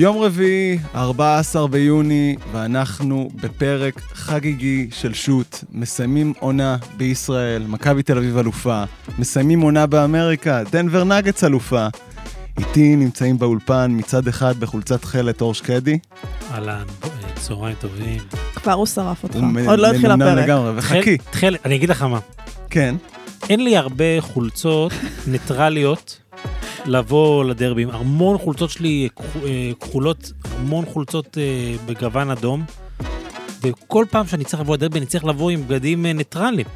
יום רביעי, 14 ביוני, ואנחנו בפרק חגיגי של שו"ת. מסיימים עונה בישראל, מכבי תל אביב אלופה. מסיימים עונה באמריקה, דנבר נגץ אלופה. איתי נמצאים באולפן מצד אחד בחולצת תכלת אור שקדי. אהלן, צהריים טובים. כבר הוא שרף אותך, עוד לא התחיל הפרק. לגמרי, וחכי. תכלת, אני אגיד לך מה, כן. אין לי הרבה חולצות ניטרליות לבוא לדרבים. המון חולצות שלי כחו- אה, כחולות, המון חולצות אה, בגוון אדום, וכל פעם שאני צריך לבוא לדרבי אני צריך לבוא עם בגדים אה, ניטרליים.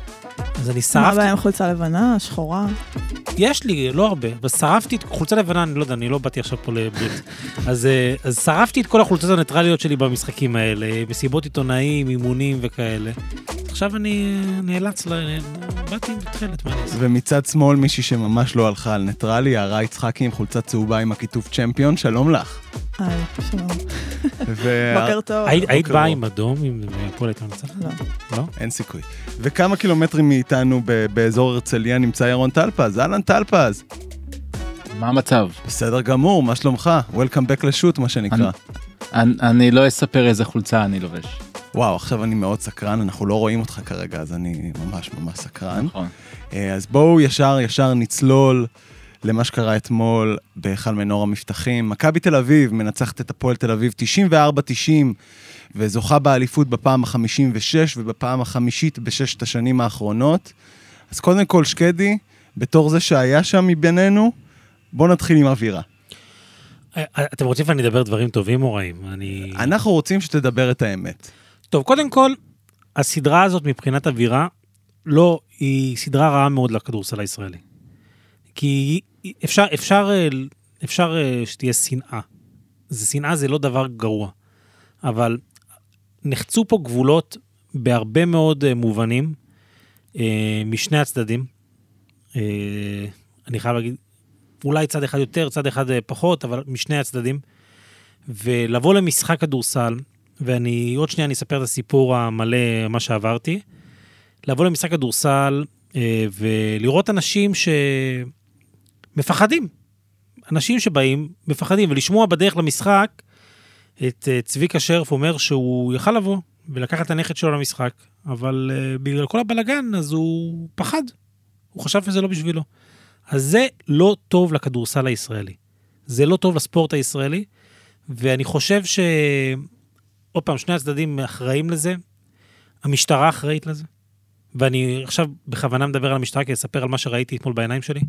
אז אני מה שרפתי, הבעיה עם חולצה לבנה, שחורה? יש לי, לא הרבה, אבל שרפתי את חולצה לבנה, אני לא יודע, אני לא באתי עכשיו פה לברית. אז, אה, אז שרפתי את כל החולצות הניטרליות שלי במשחקים האלה, מסיבות עיתונאים, אימונים וכאלה. עכשיו אני אה, נאלץ, ל... באתי עם תכלת, מה אני אעשה? ומצד שמאל מישהי שממש לא הלכה על ניטרלי, יערה יצחקי עם חולצה צהובה עם הכיתוב צ'מפיון, שלום לך. היי, שלום. בוקר טוב. היית- באה. עם אדום, עם הפועל הייתה מנצחת? לא. לא? אין סיכוי. וכמה קילומטרים מאיתנו ב- באזור הרצליה נמצא ירון טלפז. אהלן טלפז. מה המצב? בסדר גמור, מה שלומך? Welcome back לשוט, מה שנקרא. אני, אני לא אספר איזה חולצה אני לובש. וואו, עכשיו אני מאוד סקרן, אנחנו לא רואים אותך כרגע, אז אני ממש ממש סקרן. נכון. אה, אז בואו ישר ישר נצלול למה שקרה אתמול בהיכל מנור המבטחים. מכבי תל אביב מנצחת את הפועל תל אביב 94-90, וזוכה באליפות בפעם ה-56 ובפעם החמישית בששת השנים האחרונות. אז קודם כל, שקדי, בתור זה שהיה שם מבינינו, בואו נתחיל עם אווירה. אה, אתם רוצים שאני אדבר דברים טובים או רעים? אני... אנחנו רוצים שתדבר את האמת. טוב, קודם כל, הסדרה הזאת מבחינת אווירה, לא, היא סדרה רעה מאוד לכדורסל הישראלי. כי אפשר, אפשר, אה, אפשר אה, שתהיה שנאה. זה שנאה זה לא דבר גרוע. אבל נחצו פה גבולות בהרבה מאוד אה, מובנים, משני הצדדים. אני חייב להגיד, אולי צד אחד יותר, צד אחד פחות, אבל משני הצדדים. ולבוא למשחק כדורסל, ואני עוד שנייה אני אספר את הסיפור המלא, מה שעברתי. לבוא למשחק כדורסל ולראות אנשים שמפחדים. אנשים שבאים, מפחדים, ולשמוע בדרך למשחק את אה, צביקה שרף אומר שהוא יכל לבוא ולקחת את הנכד שלו למשחק, אבל אה, בגלל כל הבלגן אז הוא פחד. הוא חשב שזה לא בשבילו. אז זה לא טוב לכדורסל הישראלי. זה לא טוב לספורט הישראלי, ואני חושב ש... עוד פעם, שני הצדדים אחראים לזה, המשטרה אחראית לזה, ואני עכשיו בכוונה מדבר על המשטרה כדי לספר על מה שראיתי אתמול בעיניים שלי.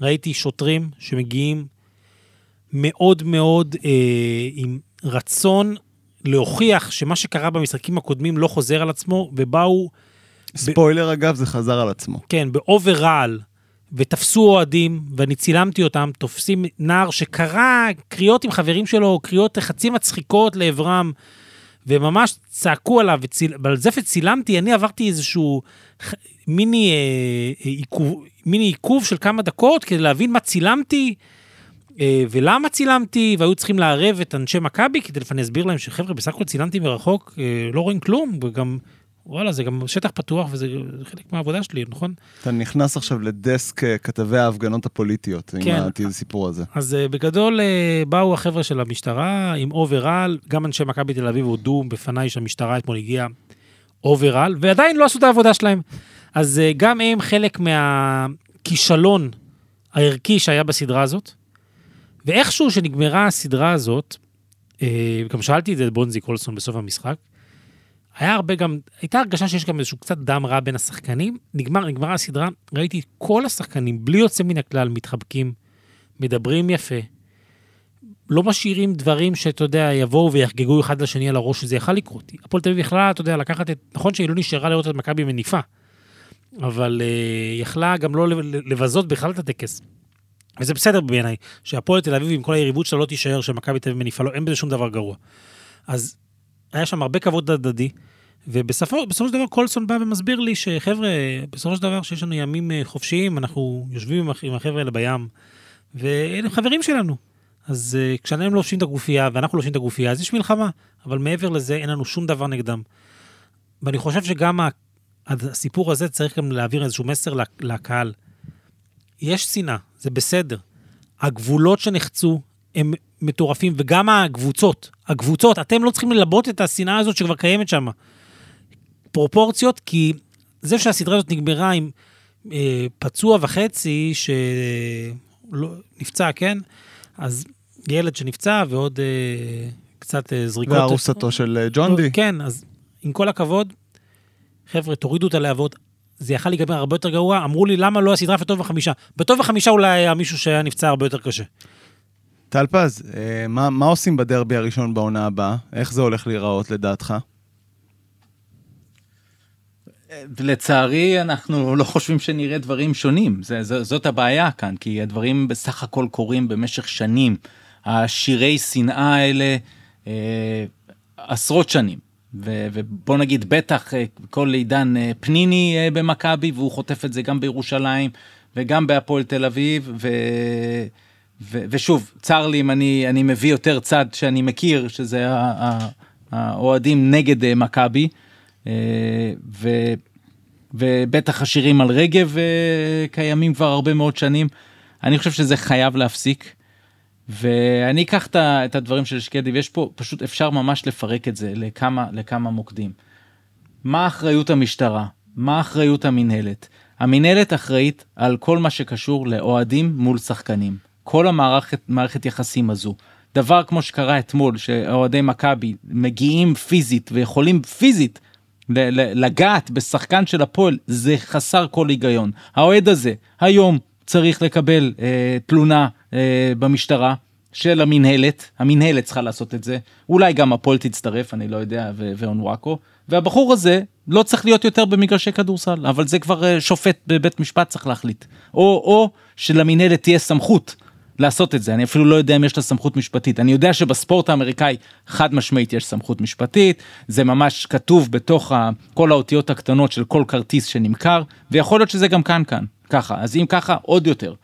ראיתי שוטרים שמגיעים מאוד מאוד אה, עם רצון להוכיח שמה שקרה במשחקים הקודמים לא חוזר על עצמו, ובאו, ספוילר אגב, זה חזר על עצמו. כן, באובררעל, ותפסו אוהדים, ואני צילמתי אותם, תופסים נער שקרא קריאות עם חברים שלו, קריאות חצי מצחיקות לעברם, וממש צעקו עליו. ועל זה וצילמתי, אני עברתי איזשהו מיני, אה, עיכוב, מיני עיכוב של כמה דקות כדי להבין מה צילמתי. אה, ולמה צילמתי, והיו צריכים לערב את אנשי מכבי כדי לפני אסביר להם שחבר'ה, בסך הכל צילמתי מרחוק, אה, לא רואים כלום, וגם, וואלה, זה גם שטח פתוח וזה חלק מהעבודה שלי, נכון? אתה נכנס עכשיו לדסק אה, כתבי ההפגנות הפוליטיות, כן. עם הסיפור הזה. אז אה, בגדול אה, באו החבר'ה של המשטרה עם overall, גם אנשי מכבי תל אביב הודו בפניי שהמשטרה אתמול הגיעה overall, ועדיין לא עשו את העבודה שלהם. אז גם הם חלק מהכישלון הערכי שהיה בסדרה הזאת, ואיכשהו שנגמרה הסדרה הזאת, גם שאלתי את זה את בונזי קולסון בסוף המשחק, היה הרבה גם, הייתה הרגשה שיש גם איזשהו קצת דם רע בין השחקנים, נגמר, נגמרה הסדרה, ראיתי את כל השחקנים, בלי יוצא מן הכלל, מתחבקים, מדברים יפה, לא משאירים דברים שאתה יודע, יבואו ויחגגו אחד לשני על הראש, שזה יכל לקרות. הפועל תל אביב יכלה, אתה יודע, לקחת את, נכון שהיא לא נשארה לראות את מכבי מניפה, אבל uh, יכלה גם לא לב- לבזות בכלל את הטקס. וזה בסדר בעיניי, שהפועל תל אביב עם כל היריבות שלה לא תישאר, שמכבי תל אביב מניפה, לא, אין בזה שום דבר גרוע. אז היה שם הרבה כבוד הדדי, ובסופו בסופו של דבר קולסון בא ומסביר לי שחבר'ה, בסופו של דבר שיש לנו ימים אה, חופשיים, אנחנו יושבים עם, הח- עם החבר'ה האלה בים, ואלה חברים שלנו. אז uh, כשאנחנו לובשים את הגופייה ואנחנו לובשים את הגופייה, אז יש מלחמה, אבל מעבר לזה אין לנו שום דבר נגדם. ואני חושב שגם הסיפור הזה צריך גם להעביר איזשהו מסר לק- לקהל. יש שנאה, זה בסדר. הגבולות שנחצו הם מטורפים, וגם הקבוצות, הקבוצות, אתם לא צריכים ללבות את השנאה הזאת שכבר קיימת שם. פרופורציות, כי זה שהסדרה הזאת נגמרה עם אה, פצוע וחצי, שנפצע, כן? אז ילד שנפצע ועוד אה, קצת אה, זריקות. וארוסתו של אה, ג'ון די. כן, אז עם כל הכבוד, חבר'ה, תורידו את הלהבות. זה יכל להיגמר הרבה יותר גרוע, אמרו לי, למה לא הסדרה בטוב וחמישה? בטוב וחמישה אולי היה מישהו שהיה נפצע הרבה יותר קשה. טל פז, אה, מה, מה עושים בדרבי הראשון בעונה הבאה? איך זה הולך להיראות לדעתך? לצערי אנחנו לא חושבים שנראה דברים שונים זה, זה, זאת הבעיה כאן כי הדברים בסך הכל קורים במשך שנים השירי שנאה האלה אה, עשרות שנים ו, ובוא נגיד בטח אה, כל עידן אה, פניני במכבי והוא חוטף את זה גם בירושלים וגם בהפועל תל אביב ו, ו, ושוב צר לי אם אני אני מביא יותר צד שאני מכיר שזה האוהדים נגד אה, מכבי. אה, ו, ובטח השירים על רגב אה, קיימים כבר הרבה מאוד שנים. אני חושב שזה חייב להפסיק. ואני אקח את הדברים של שקדי ויש פה פשוט אפשר ממש לפרק את זה לכמה לכמה מוקדים. מה אחריות המשטרה? מה אחריות המינהלת? המינהלת אחראית על כל מה שקשור לאוהדים מול שחקנים. כל המערכת מערכת יחסים הזו. דבר כמו שקרה אתמול שאוהדי מכבי מגיעים פיזית ויכולים פיזית לגעת בשחקן של הפועל זה חסר כל היגיון. האוהד הזה היום צריך לקבל אה, תלונה אה, במשטרה של המינהלת, המינהלת צריכה לעשות את זה, אולי גם הפועל תצטרף, אני לא יודע, ואונוואקו, והבחור הזה לא צריך להיות יותר במגרשי כדורסל, אבל זה כבר אה, שופט בבית משפט צריך להחליט. או, או שלמינהלת תהיה סמכות לעשות את זה, אני אפילו לא יודע אם יש לה סמכות משפטית. אני יודע שבספורט האמריקאי חד משמעית יש סמכות משפטית, זה ממש כתוב בתוך ה, כל האותיות הקטנות של כל כרטיס שנמכר, ויכול להיות שזה גם כאן כאן, ככה. אז אם ככה, עוד יותר.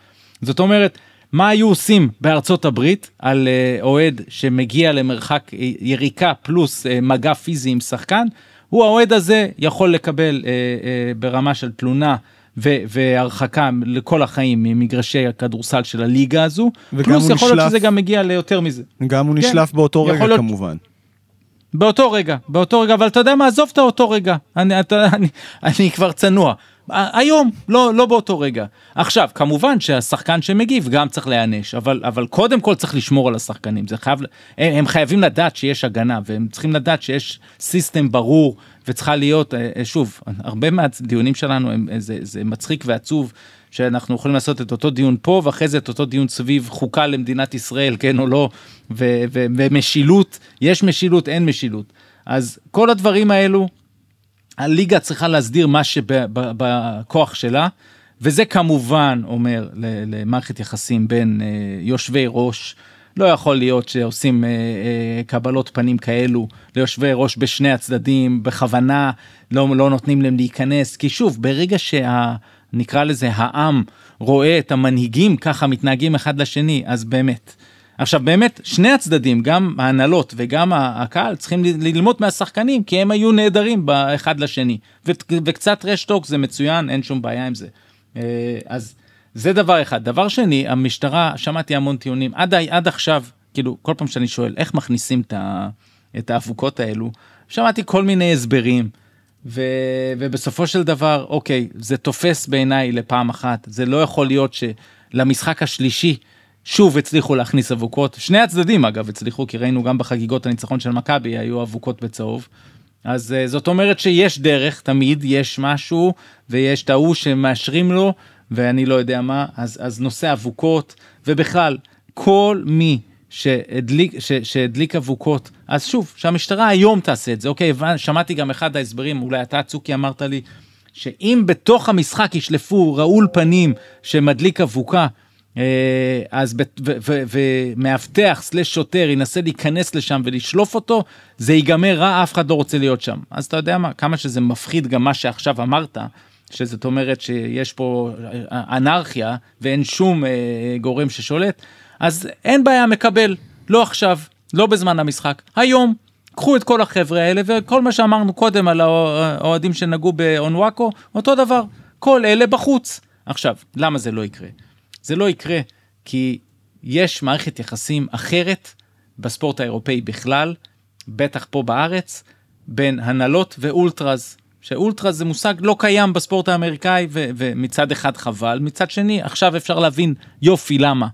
זאת אומרת, מה היו עושים בארצות הברית על uh, אוהד שמגיע למרחק יריקה פלוס uh, מגע פיזי עם שחקן? הוא האוהד הזה יכול לקבל uh, uh, ברמה של תלונה והרחקה לכל החיים ממגרשי הכדורסל של הליגה הזו, פלוס יכול נשלף, להיות שזה גם מגיע ליותר מזה. גם הוא כן. נשלף באותו רגע להיות... כמובן. באותו רגע, באותו רגע, אבל אתה יודע מה, עזוב את האותו רגע, אני, אתה, אני, אני כבר צנוע. היום, לא, לא באותו רגע. עכשיו, כמובן שהשחקן שמגיב גם צריך להיענש, אבל, אבל קודם כל צריך לשמור על השחקנים. זה חייב, הם, הם חייבים לדעת שיש הגנה, והם צריכים לדעת שיש סיסטם ברור, וצריכה להיות, אה, אה, שוב, הרבה מהדיונים שלנו, הם, זה, זה מצחיק ועצוב. שאנחנו יכולים לעשות את אותו דיון פה ואחרי זה את אותו דיון סביב חוקה למדינת ישראל כן או לא ו- ו- ומשילות יש משילות אין משילות אז כל הדברים האלו הליגה צריכה להסדיר מה שבכוח שלה, וזה כמובן אומר למערכת יחסים בין אה, יושבי ראש. לא יכול להיות שעושים אה, אה, קבלות פנים כאלו ליושבי ראש בשני הצדדים בכוונה לא, לא נותנים להם להיכנס כי שוב ברגע שנקרא לזה העם רואה את המנהיגים ככה מתנהגים אחד לשני אז באמת עכשיו באמת שני הצדדים גם ההנהלות וגם הקהל צריכים ללמוד מהשחקנים כי הם היו נהדרים באחד לשני וקצת רשטוק זה מצוין אין שום בעיה עם זה. אה, אז זה דבר אחד דבר שני המשטרה שמעתי המון טיעונים עד עד עכשיו כאילו כל פעם שאני שואל איך מכניסים את, ה, את האבוקות האלו שמעתי כל מיני הסברים. ו, ובסופו של דבר אוקיי זה תופס בעיניי לפעם אחת זה לא יכול להיות שלמשחק השלישי שוב הצליחו להכניס אבוקות, שני הצדדים אגב הצליחו, כי ראינו גם בחגיגות הניצחון של מכבי היו אבוקות בצהוב. אז uh, זאת אומרת שיש דרך, תמיד יש משהו, ויש את ההוא שמאשרים לו, ואני לא יודע מה, אז, אז נושא אבוקות, ובכלל, כל מי שהדליק, ש, שהדליק אבוקות, אז שוב, שהמשטרה היום תעשה את זה, אוקיי, שמעתי גם אחד ההסברים, אולי אתה צוקי אמרת לי, שאם בתוך המשחק ישלפו רעול פנים שמדליק אבוקה, אז ומאבטח סלש שוטר ינסה להיכנס לשם ולשלוף אותו זה ייגמר רע אף אחד לא רוצה להיות שם. אז אתה יודע מה כמה שזה מפחיד גם מה שעכשיו אמרת שזאת אומרת שיש פה אנרכיה ואין שום אה, גורם ששולט אז אין בעיה מקבל. לא עכשיו לא בזמן המשחק היום. קחו את כל החבר'ה האלה וכל מה שאמרנו קודם על האוהדים שנגעו באונוואקו אותו דבר. כל אלה בחוץ. עכשיו למה זה לא יקרה. זה לא יקרה כי יש מערכת יחסים אחרת בספורט האירופאי בכלל, בטח פה בארץ, בין הנהלות ואולטראז. שאולטראז זה מושג לא קיים בספורט האמריקאי ו- ומצד אחד חבל, מצד שני עכשיו אפשר להבין יופי למה.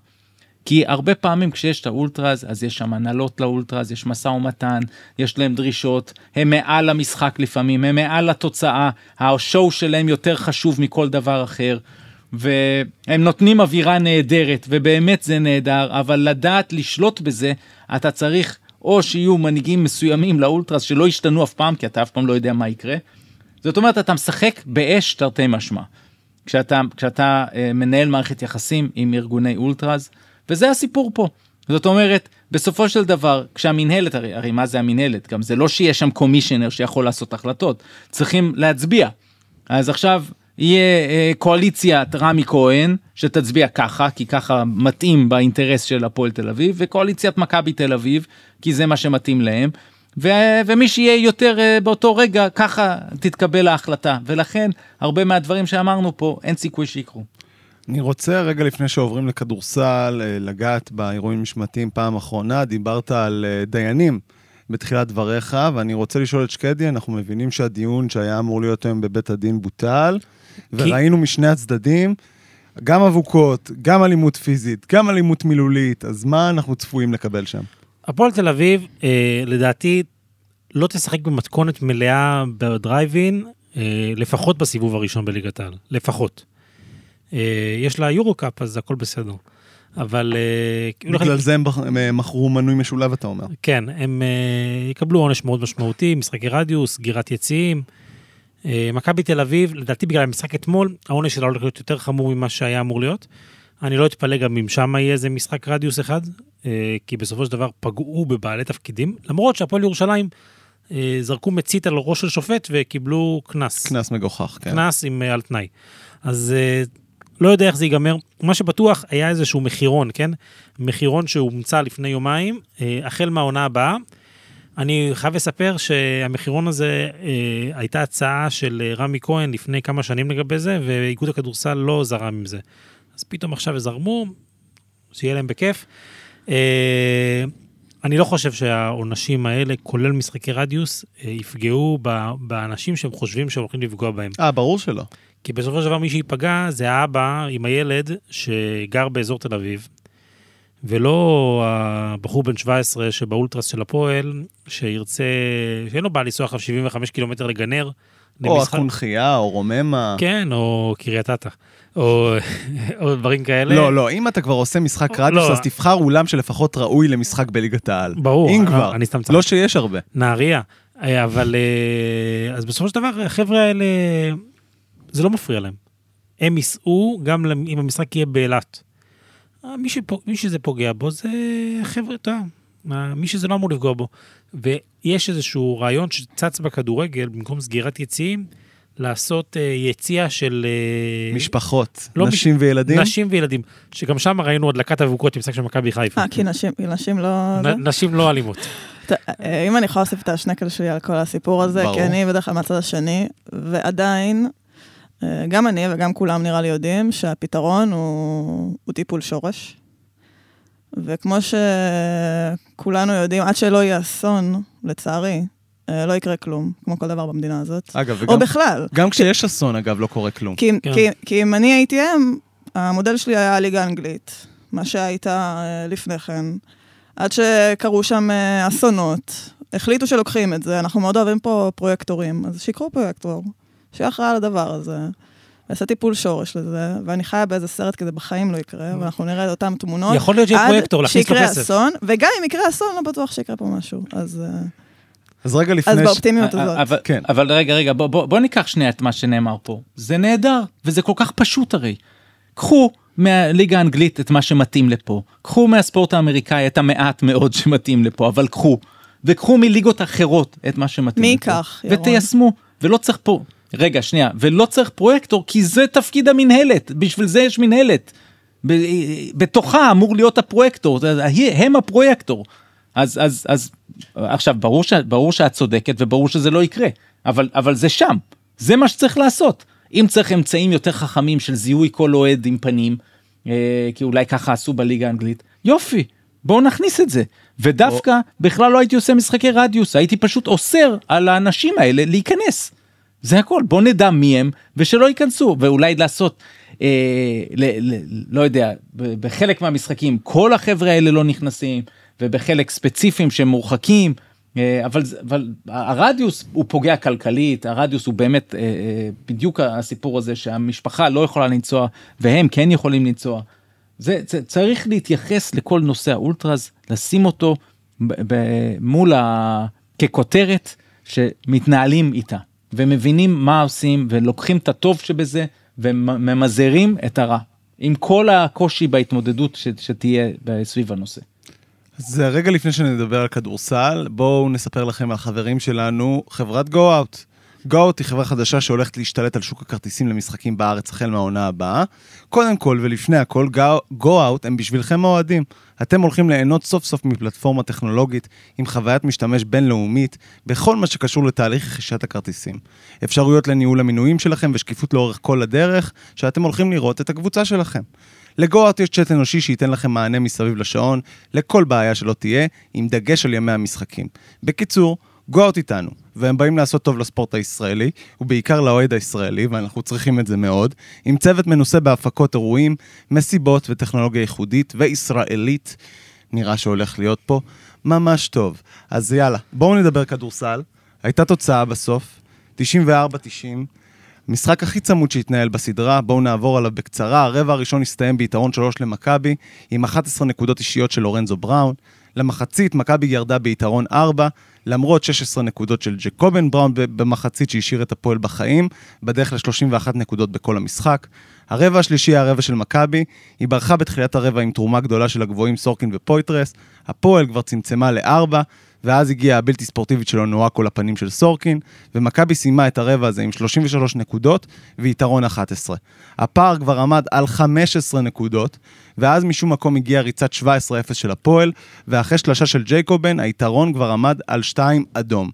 כי הרבה פעמים כשיש את האולטראז אז יש שם הנהלות לאולטראז, יש משא ומתן, יש להם דרישות, הם מעל המשחק לפעמים, הם מעל התוצאה, השואו שלהם יותר חשוב מכל דבר אחר. והם נותנים אווירה נהדרת ובאמת זה נהדר אבל לדעת לשלוט בזה אתה צריך או שיהיו מנהיגים מסוימים לאולטרס שלא ישתנו אף פעם כי אתה אף פעם לא יודע מה יקרה. זאת אומרת אתה משחק באש תרתי משמע. כשאתה כשאתה אה, מנהל מערכת יחסים עם ארגוני אולטרס וזה הסיפור פה. זאת אומרת בסופו של דבר כשהמינהלת הרי, הרי מה זה המינהלת גם זה לא שיש שם קומישיונר שיכול לעשות החלטות צריכים להצביע. אז עכשיו יהיה אה, קואליציית רמי כהן שתצביע ככה כי ככה מתאים באינטרס של הפועל תל אביב וקואליציית מכבי תל אביב כי זה מה שמתאים להם. ו- ומי שיהיה יותר uh, באותו רגע ככה תתקבל ההחלטה ולכן הרבה מהדברים שאמרנו פה אין סיכוי שיקרו. אני רוצה רגע לפני שעוברים לכדורסל אה, לגעת באירועים משמעתיים פעם אחרונה דיברת על אה, דיינים בתחילת דבריך ואני רוצה לשאול את שקדי אנחנו מבינים שהדיון שהיה אמור להיות היום בבית הדין בוטל. וראינו משני הצדדים, גם אבוקות, גם אלימות פיזית, גם אלימות מילולית, אז מה אנחנו צפויים לקבל שם? הפועל תל אביב, אה, לדעתי, לא תשחק במתכונת מלאה בדרייבין, אה, לפחות בסיבוב הראשון בליגת העל, לפחות. אה, יש לה יורו קאפ, אז הכל בסדר. אבל... אה, בגלל זה הם מכרו מנוי משולב, אתה אומר. כן, הם אה, יקבלו עונש מאוד משמעותי, משחקי רדיוס, סגירת יציאים. אה, מכבי תל אביב, לדעתי בגלל המשחק אתמול, העונש שלה הולך להיות יותר חמור ממה שהיה אמור להיות. אני לא אתפלא גם אם שם יהיה איזה משחק רדיוס אחד, אה, כי בסופו של דבר פגעו בבעלי תפקידים, למרות שהפועל ירושלים אה, זרקו מצית על ראש של שופט וקיבלו קנס. קנס מגוחך, כן. קנס עם על תנאי. אז לא יודע איך זה ייגמר. מה שבטוח היה איזשהו מחירון, כן? מחירון שהומצא לפני יומיים, החל מהעונה הבאה. אני חייב לספר שהמחירון הזה, אה, הייתה הצעה של אה, רמי כהן לפני כמה שנים לגבי זה, ואיגוד הכדורסל לא זרם עם זה. אז פתאום עכשיו זרמו, שיהיה להם בכיף. אה, אני לא חושב שהעונשים האלה, כולל משחקי רדיוס, אה, יפגעו באנשים שהם חושבים שהם הולכים לפגוע בהם. אה, ברור שלא. כי בסופו של דבר מי שייפגע זה האבא עם הילד שגר באזור תל אביב, ולא הבחור בן 17 שבאולטרס של הפועל, שירצה, שאין לו בעיה לנסוע עכשיו 75 קילומטר לגנר. או הקונכייה, או רוממה. כן, או קריית אתא, או, או דברים כאלה. לא, לא, אם אתה כבר עושה משחק רדיוס, לא. אז תבחר אולם שלפחות ראוי למשחק בליגת העל. ברור. אם כבר, אני סתם לא שיש הרבה. נהריה. אבל, אה, אז בסופו של דבר, החבר'ה האלה, זה לא מפריע להם. הם ייסעו גם אם המשחק יהיה באילת. מי, שפוג, מי שזה פוגע בו זה חבר'ה, אתה יודע, מי שזה לא אמור לפגוע בו. ויש איזשהו רעיון שצץ בכדורגל, במקום סגירת יציאים, לעשות uh, יציאה של... Uh, משפחות, לא נשים מש... וילדים? נשים וילדים, שגם שם ראינו הדלקת אבוקות עם משחק של מכבי חיפה. אה, כי נשים, נשים לא... נ, נשים לא אלימות. אם אני יכולה להוסיף את השנקל שלי על כל הסיפור הזה, ברור. כי אני בדרך כלל מהצד השני, ועדיין אה, גם אני וגם כולם נראה לי יודעים שהפתרון הוא, הוא טיפול שורש. וכמו שכולנו יודעים, עד שלא יהיה אסון, לצערי, אה, לא יקרה כלום, כמו כל דבר במדינה הזאת. אגב, וגם... או בכלל. גם כשיש אסון, אגב, לא קורה כלום. כי, כן. כי, כי אם אני הייתי הם, המודל שלי היה ליגה אנגלית, מה שהייתה אה, לפני כן. עד שקרו שם אסונות, החליטו שלוקחים את זה, אנחנו מאוד אוהבים פה פרויקטורים, אז שיקרו פרויקטור. שיהיה אחראי על הדבר הזה. ועשה טיפול שורש לזה, ואני חיה באיזה סרט כזה בחיים לא יקרה, mm. ואנחנו נראה את אותן תמונות. יכול להיות שיהיה פרויקטור, להכניס לו כסף. עד שיקרה אסון, וגם אם יקרה אסון, לא בטוח שיקרה פה משהו. אז... אה, אז רגע לפני... אז באופטימיות אה, הזאת. אבל, כן. אבל רגע, רגע, בוא, בוא, בוא ניקח שנייה את מה שנאמר פה. זה נהדר, וזה כל כך פשוט הרי. קחו מהליגה האנגלית את מה שמתאים לפה. קחו מהספורט האמריקאי את המעט מאוד שמתאים לפה, אבל קחו. וקחו מליגות אחרות את מה שמתאים מי לפה. מי ייקח, ירון? ותיישמו. ולא צריך פה, רגע, שנייה, ולא צריך פרויקטור, כי זה תפקיד המינהלת, בשביל זה יש מינהלת. בתוכה אמור להיות הפרויקטור, הם הפרויקטור. אז, אז, אז עכשיו, ברור, ש, ברור שאת צודקת וברור שזה לא יקרה, אבל, אבל זה שם, זה מה שצריך לעשות. אם צריך אמצעים יותר חכמים של זיהוי כל אוהד עם פנים, אה, כי אולי ככה עשו בליגה האנגלית, יופי, בואו נכניס את זה. ודווקא בכלל לא הייתי עושה משחקי רדיוס, הייתי פשוט אוסר על האנשים האלה להיכנס. זה הכל, בוא נדע מי הם ושלא ייכנסו, ואולי לעשות, אה, ל, ל, לא יודע, בחלק מהמשחקים כל החבר'ה האלה לא נכנסים, ובחלק ספציפיים שהם מורחקים, אה, אבל, אבל הרדיוס הוא פוגע כלכלית, הרדיוס הוא באמת אה, אה, בדיוק הסיפור הזה שהמשפחה לא יכולה לנסוע, והם כן יכולים לנסוע. זה, זה צריך להתייחס לכל נושא האולטראז, לשים אותו ב, ב, מול ה... ככותרת שמתנהלים איתה ומבינים מה עושים ולוקחים את הטוב שבזה וממזערים את הרע עם כל הקושי בהתמודדות ש, שתהיה סביב הנושא. אז רגע לפני שנדבר על כדורסל, בואו נספר לכם על חברים שלנו, חברת Go Out היא חברה חדשה שהולכת להשתלט על שוק הכרטיסים למשחקים בארץ החל מהעונה הבאה. קודם כל ולפני הכל, Out הם בשבילכם האוהדים. אתם הולכים ליהנות סוף סוף מפלטפורמה טכנולוגית עם חוויית משתמש בינלאומית בכל מה שקשור לתהליך רכישת הכרטיסים. אפשרויות לניהול המינויים שלכם ושקיפות לאורך כל הדרך, שאתם הולכים לראות את הקבוצה שלכם. לגו-אאוט יש צ'אט אנושי שייתן לכם מענה מסביב לשעון, לכל בעיה שלא תהיה, עם דגש על ימי המשחקים. בקיצור, גו-אאוט איתנו, והם באים לעשות טוב לספורט הישראלי, ובעיקר לאוהד הישראלי, ואנחנו צריכים את זה מאוד, עם צוות מנוסה בהפקות אירועים, מסיבות וטכנולוגיה ייחודית וישראלית. נראה שהולך להיות פה ממש טוב. אז יאללה, בואו נדבר כדורסל. הייתה תוצאה בסוף, 94-90. משחק הכי צמוד שהתנהל בסדרה, בואו נעבור עליו בקצרה. הרבע הראשון הסתיים ביתרון 3 למכבי, עם 11 נקודות אישיות של לורנזו בראון. למחצית, מכבי ירדה ביתרון 4, למרות 16 נקודות של ג'קובן בראון במחצית שהשאיר את הפועל בחיים, בדרך ל-31 נקודות בכל המשחק. הרבע השלישי היה הרבע של מכבי, היא ברחה בתחילת הרבע עם תרומה גדולה של הגבוהים סורקין ופויטרס, הפועל כבר צמצמה לארבע, ואז הגיעה הבלתי ספורטיבית שלו נואקו לפנים של סורקין, ומכבי סיימה את הרבע הזה עם 33 נקודות ויתרון 11. הפער כבר עמד על 15 נקודות, ואז משום מקום הגיעה ריצת 17-0 של הפועל, ואחרי שלושה של ג'ייקובן, היתרון כבר עמד על 2 אדום.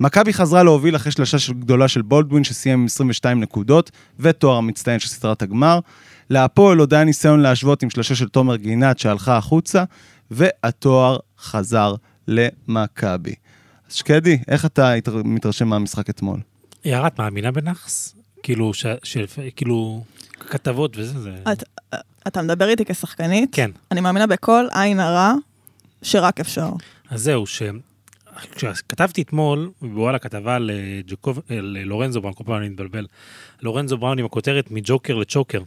מכבי חזרה להוביל אחרי שלושה של גדולה של בולדווין שסיים עם 22 נקודות ותואר המצטיין של סדרת הגמר. להפועל עוד היה ניסיון להשוות עם שלושה של תומר גינת שהלכה החוצה, והתואר חזר למכבי. אז שקדי, איך אתה מתרשם מהמשחק אתמול? יערה, את מאמינה בנאחס? כאילו, ש... של... כאילו, כתבות וזה, זה... את- אתה מדבר איתי כשחקנית? כן. אני מאמינה בכל עין הרע שרק אפשר. אז זהו, ש... כשכתבתי אתמול, בוואלה כתבה על אה, ג'קוב, על אה, לורנזו בראון, כל פעם אני מתבלבל, לורנזו בראון עם הכותרת מג'וקר לצ'וקר.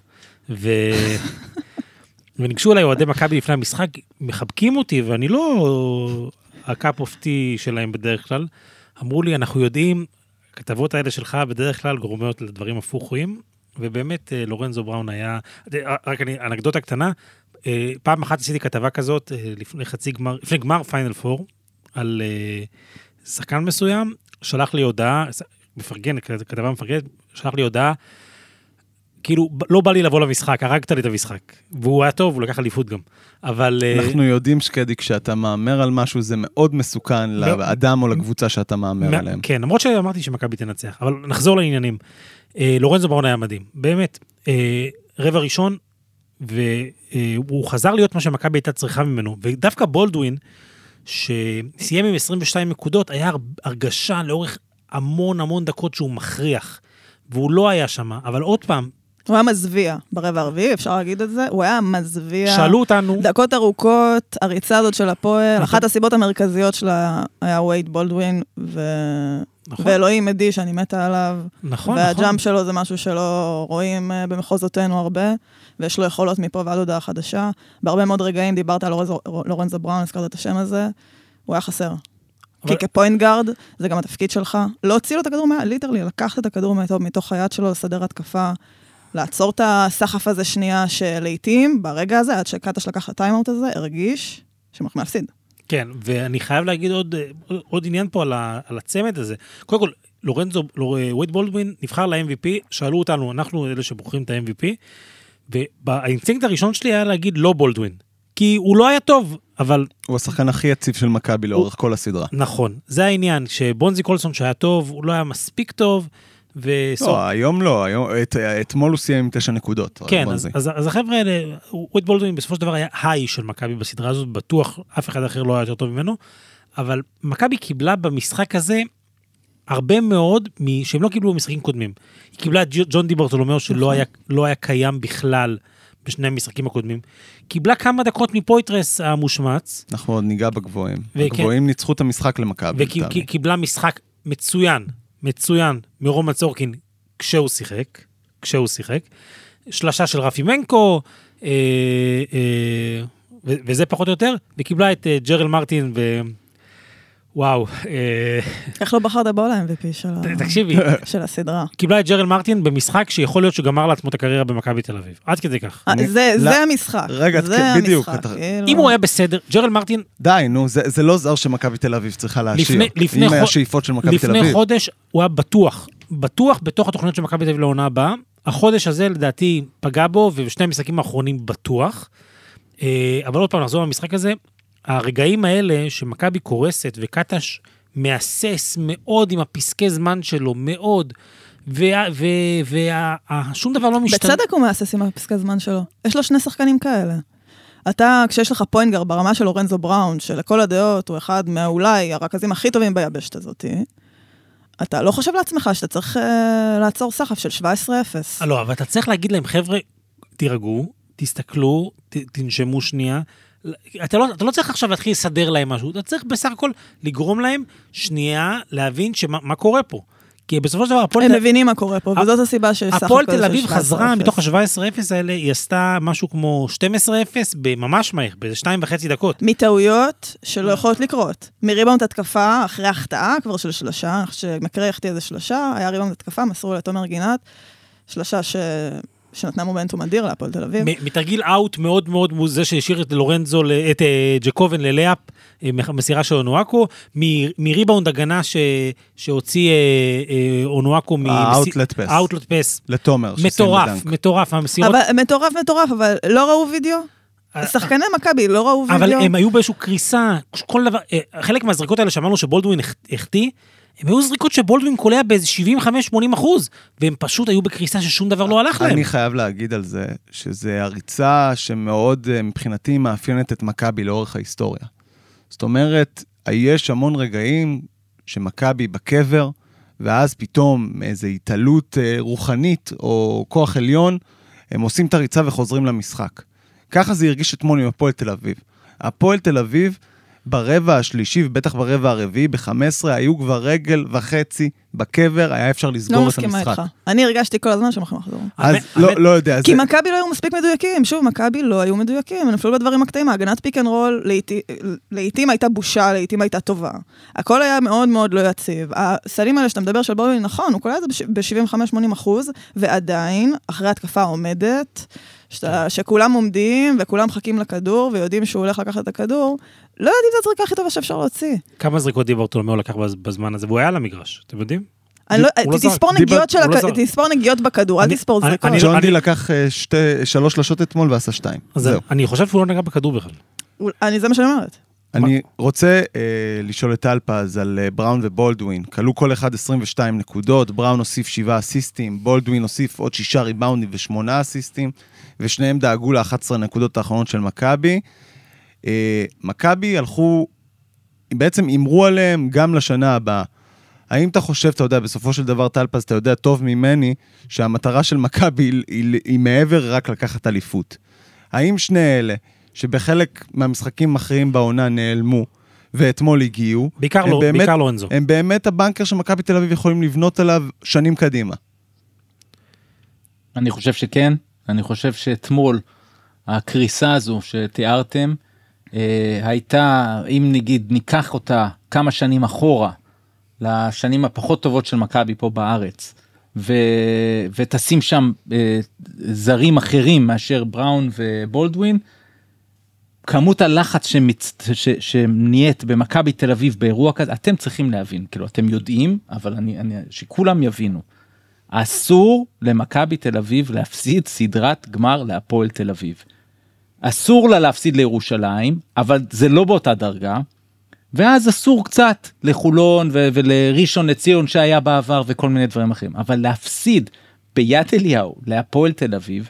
ו... וניגשו אליי אוהדי מכבי לפני המשחק, מחבקים אותי, ואני לא ה cup of tea שלהם בדרך כלל. אמרו לי, אנחנו יודעים, הכתבות האלה שלך בדרך כלל גורמות לדברים הפוכים, ובאמת אה, לורנזו בראון היה, אה, רק אני, אנקדוטה קטנה, אה, פעם אחת עשיתי כתבה כזאת לפני חצי גמר, לפני גמר פיינל פור, על שחקן מסוים, שלח לי הודעה, מפרגן, כתבה מפרגנת, שלח לי הודעה, כאילו, לא בא לי לבוא למשחק, הרגת לי את המשחק. והוא היה טוב, הוא לקח אליפות גם. אבל... אנחנו יודעים, שקדי, כשאתה מהמר על משהו זה מאוד מסוכן לאדם או לקבוצה שאתה מהמר מה- עליהם. כן, למרות שאמרתי שמכבי תנצח, אבל נחזור לעניינים. אה, לורנזו בראון היה מדהים, באמת. אה, רבע ראשון, והוא חזר להיות מה שמכבי הייתה צריכה ממנו, ודווקא בולדווין, שסיים עם 22 נקודות, היה הר- הרגשה לאורך המון המון דקות שהוא מכריח, והוא לא היה שם, אבל עוד פעם, הוא היה מזוויע ברבע הרביעי, אפשר להגיד את זה. הוא היה מזוויע. שאלו אותנו, דקות ארוכות, הריצה הזאת של הפועל, נכון. אחת הסיבות המרכזיות שלה היה וייד בולדווין, ו... נכון, ואלוהים עדי שאני מתה עליו. נכון, נכון, והג'אמפ שלו זה משהו שלא רואים אה, במחוזותינו הרבה, ויש לו יכולות מפה ועד הודעה חדשה. בהרבה מאוד רגעים דיברת על לורנזו, לורנזו בראון, הזכרת את השם הזה, הוא היה חסר. אבל- כי כ point guard, זה גם התפקיד שלך, להוציא לו את הכדור מה... literally, לקחת את הכדור מתוך, היד שלו, לסדר התקפה, לעצור את הסחף הזה שנייה, שלעיתים, ברגע הזה, עד שקטש לקח את הטיימאוט הזה, הרגיש הולכים להפסיד. כן, ואני חייב להגיד עוד, עוד עניין פה על, ה, על הצמד הזה. קודם כל, לורנזו, לור, ווייד בולדווין נבחר ל-MVP, שאלו אותנו, אנחנו אלה שבוחרים את ה-MVP, והאינסטינקט הראשון שלי היה להגיד לא בולדווין. כי הוא לא היה טוב, אבל הוא השחקן הכי יציב של מכבי לאורך כל הסדרה. נכון, זה העניין, שבונזי קולסון שהיה טוב, הוא לא היה מספיק טוב, וסוף. לא, היום לא, היום, את, אתמול הוא סיים עם תשע נקודות. כן, אז. אז, אז החבר'ה האלה, וייד בולדווין בסופו של דבר היה היי של מכבי בסדרה הזאת, בטוח אף אחד אחר לא היה יותר טוב ממנו, אבל מכבי קיבלה במשחק הזה הרבה מאוד שהם לא קיבלו במשחקים קודמים. היא קיבלה את ג'ון דיברטולומיאו שלא נכון. היה, לא היה קיים בכלל בשני המשחקים הקודמים. קיבלה כמה דקות מפויטרס המושמץ, אנחנו עוד ניגע בגבוהים. וכן. הגבוהים ניצחו את המשחק למכבי. וקיבלה משחק מצוין, מצוין, מרומן צורקין כשהוא שיחק, כשהוא שיחק. שלשה של רפי מנקו, אה, אה, וזה פחות או יותר, וקיבלה את אה, ג'רל מרטין ו... וואו, אה, איך לא בחרת בעול ה-MVP של תקשיבי, של הסדרה? קיבלה את ג'רל מרטין במשחק שיכול להיות שגמר לעצמו את הקריירה במכבי תל אביב, עד כדי כך. אה, זה לא- זה המשחק. רגע, זה בדיוק, כאילו. אם הוא היה בסדר, ג'רל מרטין די, נו, זה, זה לא זר שמכבי תל אביב צריכה להשאיר. לפני- לפני אם היה חו- שאיפות של מכבי תל לפני אביב. חודש הוא היה בטוח, בטוח בתוך התוכניות של מכבי תל אביב לעונה הבאה. החודש הזה לדעתי פגע בו, ובשני המשחקים האחרונים בטוח. אה, אבל עוד פעם, נחזור למשחק הזה. הרגעים האלה שמכבי קורסת וקטש מהסס מאוד עם הפסקי זמן שלו, מאוד, ושום דבר לא משתנה. בצדק הוא מהסס עם הפסקי זמן שלו. יש לו שני שחקנים כאלה. אתה, כשיש לך פוינגר ברמה של לורנזו בראון, שלכל הדעות הוא אחד מאולי הרכזים הכי טובים ביבשת הזאתי, אתה לא חושב לעצמך שאתה צריך אה, לעצור סחף של 17-0. אה, לא, אבל אתה צריך להגיד להם, חבר'ה, תירגעו, תסתכלו, ת, תנשמו שנייה. אתה לא, אתה לא צריך עכשיו להתחיל לסדר להם משהו, אתה צריך בסך הכל לגרום להם שנייה להבין שמה מה קורה פה. כי בסופו של דבר, הפועל הם תל- מבינים מה קורה פה, וזאת הסיבה שיש סך הפועל הכל תל של אביב 17-0. חזרה מתוך ה-17-0 האלה, היא עשתה משהו כמו 12-0 בממש מהר, באיזה שתיים וחצי דקות. מטעויות שלא יכולות לקרות. מריבאונד התקפה, אחרי החטאה כבר של שלושה, שמקרה החטיא איזה שלושה, היה ריבאונד התקפה, מסרו לתומר גינת, שלושה ש... שנתנה מומנטום אדיר להפועל תל אביב. מתרגיל אאוט מאוד מאוד זה שהשאיר את לורנזו, את אה, ג'קובן ללייאפ, אה, מסירה של אונואקו, מריבאונד הגנה ש- שהוציא אה, אונואקו מ... האאוטלט פס. האוטלט פס. לתומר, מטורף. מטורף, המסירות. אבל מטורף, מטורף, אבל לא ראו וידאו? שחקני מכבי לא ראו אבל וידאו? הם היו באיזושהי קריסה, כל דבר, חלק מהזריקות האלה שאמרנו שבולדווין הח- החטיא, הם היו זריקות שבולדווין קולע באיזה 75-80 אחוז, והם פשוט היו בקריסה ששום דבר לא הלך להם. אני חייב להגיד על זה, שזה הריצה שמאוד אה, מבחינתי מאפיינת את מכבי לאורך ההיסטוריה. זאת אומרת, יש המון רגעים שמכבי בקבר, ואז פתאום מאיזו התעלות אה, רוחנית או כוח עליון, הם עושים את הריצה וחוזרים למשחק. ככה זה הרגיש אתמול עם הפועל תל אביב. הפועל תל אביב, ברבע השלישי ובטח ברבע הרביעי, ב-15, היו כבר רגל וחצי בקבר, היה אפשר לא לסגור את מסכימה המשחק. איתך. אני הרגשתי כל הזמן שהם הולכים לחזור. אז האמת- לא, לא יודע, כי זה... מכבי לא היו מספיק מדויקים, שוב, מכבי לא היו מדויקים, הם נפלו בדברים הקטעים, ההגנת pick and roll לעיתי- לעיתים הייתה בושה, לעיתים הייתה טובה. הכל היה מאוד מאוד לא יציב. הסלים האלה שאתה מדבר של בואי, נכון, הוא קולע את זה ב-75-80 אחוז, ועדיין, אחרי התקפה עומדת, שאתה- שכולם עומדים וכולם מחכים לכדור ויודעים שהוא הולך לקחת את הכדור, לא יודעים את הזריקה הכי טובה שאפשר להוציא. כמה זריקות דיברטולומיאו לקח בז- בזמן הזה, והוא היה על המגרש, אתם יודעים? לא, הוא לא. תספור נגיעות לא. תספור נגיעות בכדור, אל אני- תספור זריקות. אני- ג'ון אני- די לקח אה, שתי, שלוש שלשות אתמול ועשה שתיים. זהו. אני חושב שהוא לא נגע בכדור בכלל. אני, זה מה שאני אומרת. אני רוצה אה, לשאול את טלפז על אה, בראון ובולדווין. כלו כל אחד 22 נקודות, בראון הוסיף 7 אסיסטים, בולדווין הוסיף עוד 6 ריבאונדים ו-8 אסיסטים, ושניהם דאגו ל-11 נקודות האחרונות של מכבי. אה, מכבי הלכו, בעצם הימרו עליהם גם לשנה הבאה. האם אתה חושב, אתה יודע, בסופו של דבר, טלפז, אתה יודע טוב ממני, שהמטרה של מכבי היא, היא, היא מעבר רק לקחת אליפות. האם שני אלה, שבחלק מהמשחקים המכריעים בעונה נעלמו, ואתמול הגיעו, בעיקר לא, באמת- בעיקר לא אנזו. הם באמת הבנקר שמכבי תל אביב יכולים לבנות עליו שנים קדימה. אני חושב שכן, אני חושב שאתמול הקריסה הזו שתיארתם אה, הייתה, אם נגיד ניקח אותה כמה שנים אחורה, לשנים הפחות טובות של מכבי פה בארץ, ו, ותשים שם אה, זרים אחרים מאשר בראון ובולדווין, כמות הלחץ שמצ... ש... שנהיית במכבי תל אביב באירוע כזה, אתם צריכים להבין, כאילו אתם יודעים, אבל אני, אני, שכולם יבינו. אסור למכבי תל אביב להפסיד סדרת גמר להפועל תל אביב. אסור לה להפסיד לירושלים, אבל זה לא באותה דרגה, ואז אסור קצת לחולון ו- ולראשון לציון שהיה בעבר וכל מיני דברים אחרים. אבל להפסיד ביד אליהו להפועל תל אביב,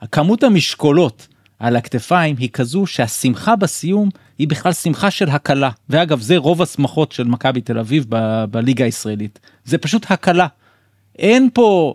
הכמות המשקולות על הכתפיים היא כזו שהשמחה בסיום היא בכלל שמחה של הקלה. ואגב, זה רוב השמחות של מכבי תל אביב ב- בליגה הישראלית. זה פשוט הקלה. אין פה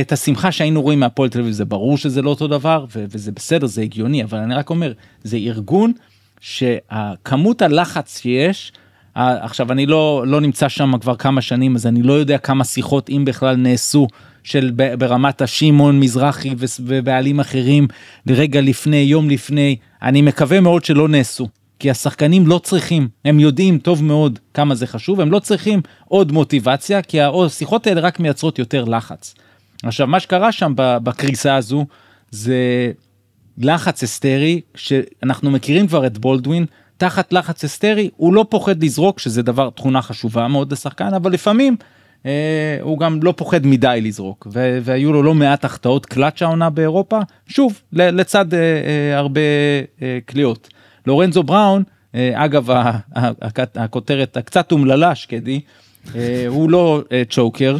את השמחה שהיינו רואים מהפועל תל אביב, זה ברור שזה לא אותו דבר, וזה בסדר, זה הגיוני, אבל אני רק אומר, זה ארגון שהכמות הלחץ שיש, עכשיו אני לא, לא נמצא שם כבר כמה שנים, אז אני לא יודע כמה שיחות, אם בכלל, נעשו של ברמת השמעון מזרחי ובעלים אחרים רגע לפני, יום לפני, אני מקווה מאוד שלא נעשו. כי השחקנים לא צריכים, הם יודעים טוב מאוד כמה זה חשוב, הם לא צריכים עוד מוטיבציה, כי השיחות האלה רק מייצרות יותר לחץ. עכשיו, מה שקרה שם בקריסה הזו, זה לחץ היסטרי, שאנחנו מכירים כבר את בולדווין, תחת לחץ היסטרי, הוא לא פוחד לזרוק, שזה דבר, תכונה חשובה מאוד לשחקן, אבל לפעמים אה, הוא גם לא פוחד מדי לזרוק, ו- והיו לו לא מעט החטאות קלאץ' העונה באירופה, שוב, לצד אה, אה, הרבה אה, קליעות. לורנזו בראון, אה, אגב, הכותרת הקצת אומללה, שקדי, אה, הוא לא אה, צ'וקר,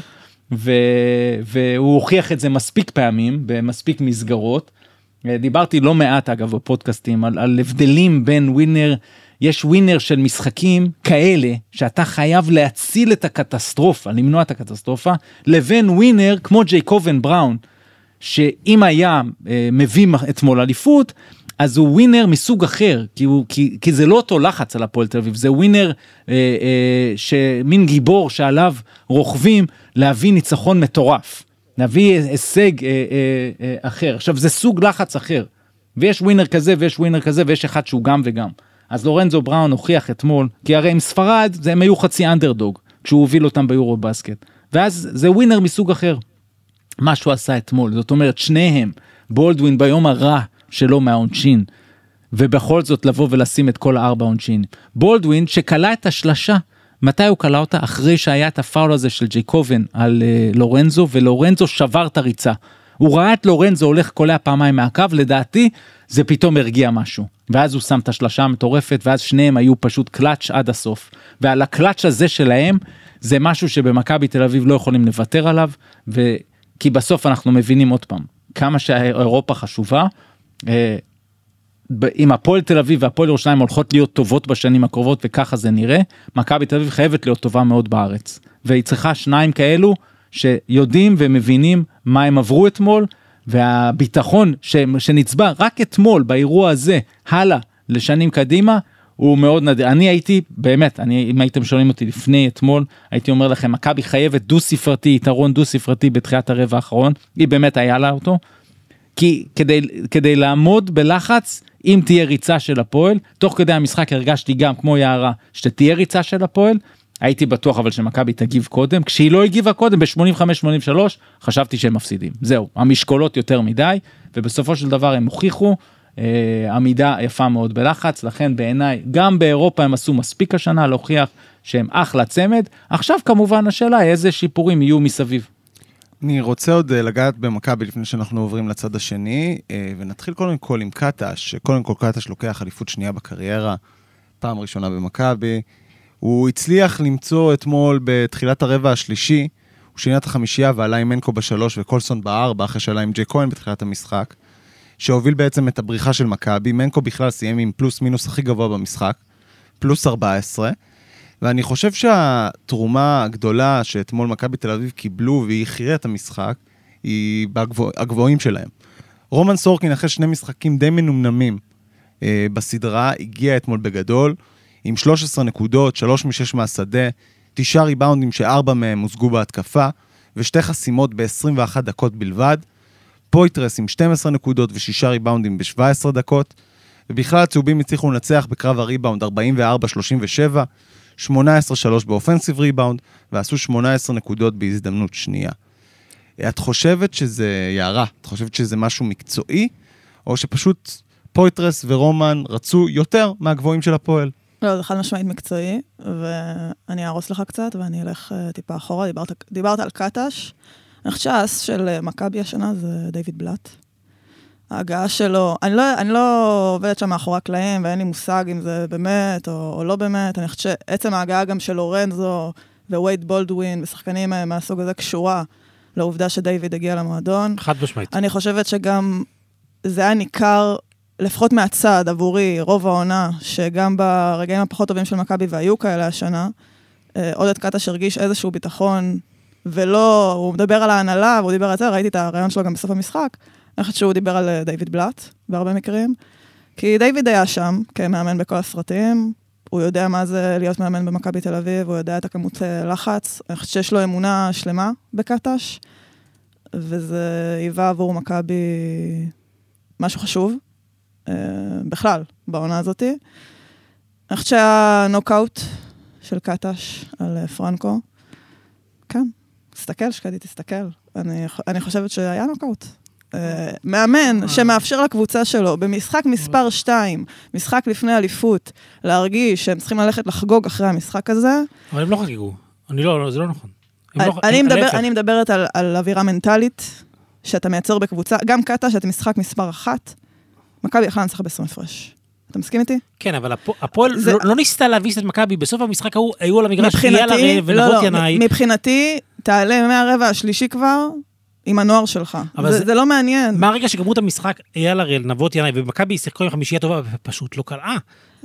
ו- והוא הוכיח את זה מספיק פעמים, במספיק מסגרות. דיברתי לא מעט אגב בפודקאסטים על, על הבדלים בין ווינר, יש ווינר של משחקים כאלה שאתה חייב להציל את הקטסטרופה, למנוע את הקטסטרופה, לבין ווינר כמו ג'ייקובן בראון, שאם היה מביא אתמול אליפות, אז הוא ווינר מסוג אחר, כי, הוא, כי, כי זה לא אותו לחץ על הפועל תל אביב, זה ווינר אה, אה, שמין גיבור שעליו רוכבים להביא ניצחון מטורף, להביא הישג אה, אה, אה, אחר. עכשיו זה סוג לחץ אחר, ויש ווינר כזה ויש ווינר כזה ויש אחד שהוא גם וגם. אז לורנזו בראון הוכיח אתמול, כי הרי עם ספרד הם היו חצי אנדרדוג, כשהוא הוביל אותם ביורו בסקט, ואז זה ווינר מסוג אחר. מה שהוא עשה אתמול, זאת אומרת שניהם, בולדווין ביום הרע שלו מהעונשין, ובכל זאת לבוא ולשים את כל הארבע עונשין. בולדווין שכלה את השלשה, מתי הוא כלה אותה? אחרי שהיה את הפאול הזה של ג'ייקובן על uh, לורנזו, ולורנזו שבר את הריצה. הוא ראה את לורנזו הולך קולע פעמיים מהקו, לדעתי זה פתאום הרגיע משהו. ואז הוא שם את השלשה המטורפת, ואז שניהם היו פשוט קלאץ' עד הסוף. ועל הקלאץ' הזה שלהם, זה משהו שבמכבי תל אביב לא יכולים לוותר עליו, ו... כי בסוף אנחנו מבינים עוד פעם, כמה שאירופה חשובה, אם הפועל תל אביב והפועל ירושלים הולכות להיות טובות בשנים הקרובות וככה זה נראה, מכבי תל אביב חייבת להיות טובה מאוד בארץ. והיא צריכה שניים כאלו שיודעים ומבינים מה הם עברו אתמול, והביטחון ש- שנצבע רק אתמול באירוע הזה הלאה לשנים קדימה, הוא מאוד נדיר. אני הייתי, באמת, אני, אם הייתם שואלים אותי לפני אתמול, הייתי אומר לכם, מכבי חייבת דו ספרתי, יתרון דו ספרתי בתחילת הרבע האחרון, היא באמת היה לה אותו. כי כדי, כדי לעמוד בלחץ, אם תהיה ריצה של הפועל, תוך כדי המשחק הרגשתי גם כמו יערה, שתהיה ריצה של הפועל, הייתי בטוח אבל שמכבי תגיב קודם, כשהיא לא הגיבה קודם ב-85-83, חשבתי שהם מפסידים. זהו, המשקולות יותר מדי, ובסופו של דבר הם הוכיחו אה, עמידה יפה מאוד בלחץ, לכן בעיניי, גם באירופה הם עשו מספיק השנה להוכיח שהם אחלה צמד. עכשיו כמובן השאלה איזה שיפורים יהיו מסביב. אני רוצה עוד אה, לגעת במכבי לפני שאנחנו עוברים לצד השני, אה, ונתחיל קודם כל עם קטש, שקודם כל קטש לוקח אליפות שנייה בקריירה, פעם ראשונה במכבי. הוא הצליח למצוא אתמול בתחילת הרבע השלישי, הוא שינה את החמישייה ועלה עם מנקו בשלוש וקולסון בארבע, אחרי שעלה עם ג'יי כהן בתחילת המשחק, שהוביל בעצם את הבריחה של מכבי. מנקו בכלל סיים עם פלוס מינוס הכי גבוה במשחק, פלוס 14. ואני חושב שהתרומה הגדולה שאתמול מכבי תל אביב קיבלו והיא הכריעה את המשחק, היא בגבוהים שלהם. רומן סורקין אחרי שני משחקים די מנומנמים אה, בסדרה, הגיע אתמול בגדול, עם 13 נקודות, 3 מ-6 מהשדה, 9 ריבאונדים שארבע מהם הושגו בהתקפה, ושתי חסימות ב-21 דקות בלבד. פויטרס עם 12 נקודות ו-6 ריבאונדים ב-17 דקות, ובכלל הצהובים הצליחו לנצח בקרב הריבאונד 44-37, 18-3 ב offensive rebound, ועשו 18 נקודות בהזדמנות שנייה. את חושבת שזה יערה? את חושבת שזה משהו מקצועי, או שפשוט פויטרס ורומן רצו יותר מהגבוהים של הפועל? לא, זה חד משמעית מקצועי, ואני אהרוס לך קצת, ואני אלך אה, טיפה אחורה. דיברת, דיברת על קטש. אני חושבת שהאס של אה, מכבי השנה זה דיוויד בלאט. ההגעה שלו, אני לא, אני לא עובדת שם מאחורי הקלעים ואין לי מושג אם זה באמת או, או לא באמת, אני חושבת שעצם ההגעה גם של לורנזו ווייד בולדווין ושחקנים אה, מהסוג הזה קשורה לעובדה שדייוויד הגיע למועדון. חד משמעית. אני חושבת שגם זה היה ניכר, לפחות מהצד, עבורי, רוב העונה, שגם ברגעים הפחות טובים של מכבי, והיו כאלה השנה, אה, עודד קטש הרגיש איזשהו ביטחון, ולא, הוא מדבר על ההנהלה, והוא דיבר על זה, ראיתי את הרעיון שלו גם בסוף המשחק. אני חושבת שהוא דיבר על אה, דיוויד בלאט, בהרבה מקרים. כי דיוויד היה שם, כמאמן בכל הסרטים, הוא יודע מה זה להיות מאמן במכבי תל אביב, הוא יודע את הכמות אה, לחץ. אני חושבת שיש לו אמונה שלמה בקטש, וזה היווה עבור מכבי משהו חשוב, אה, בכלל, בעונה הזאתי. אני חושבת שהיה נוקאוט של קטש על פרנקו. כן, תסתכל, שקדי, תסתכל. אני, אני חושבת שהיה נוקאוט. אה, מאמן שמאפשר לקבוצה שלו במשחק מספר 2, משחק לפני אליפות, להרגיש שהם צריכים ללכת לחגוג אחרי המשחק הזה. אבל הם לא חגגו. אני לא, לא, זה לא נכון. לא- אני, מדברת על, על אווירה מנטלית שאתה מייצר בקבוצה, גם קטש, שאתה משחק מספר אחת, מכבי יכלה לנצח ב-20 הפרש. אתה מסכים איתי? כן, אבל הפו- הפועל זה- לא- לא ניסתה להביס את מכבי, בסוף המשחק ההוא היו על המגרש מבחינתי, הראל לא, ונבות לא, ינאי. מבחינתי, תעלה מהרבע השלישי כבר עם הנוער שלך. אבל זה, זה- זה לא מעניין. מהרגע שגמרו את המשחק, אייל הראל, נבות ינאי, ומכבי שיחקו עם חמישייה טובה, ופשוט לא קלעה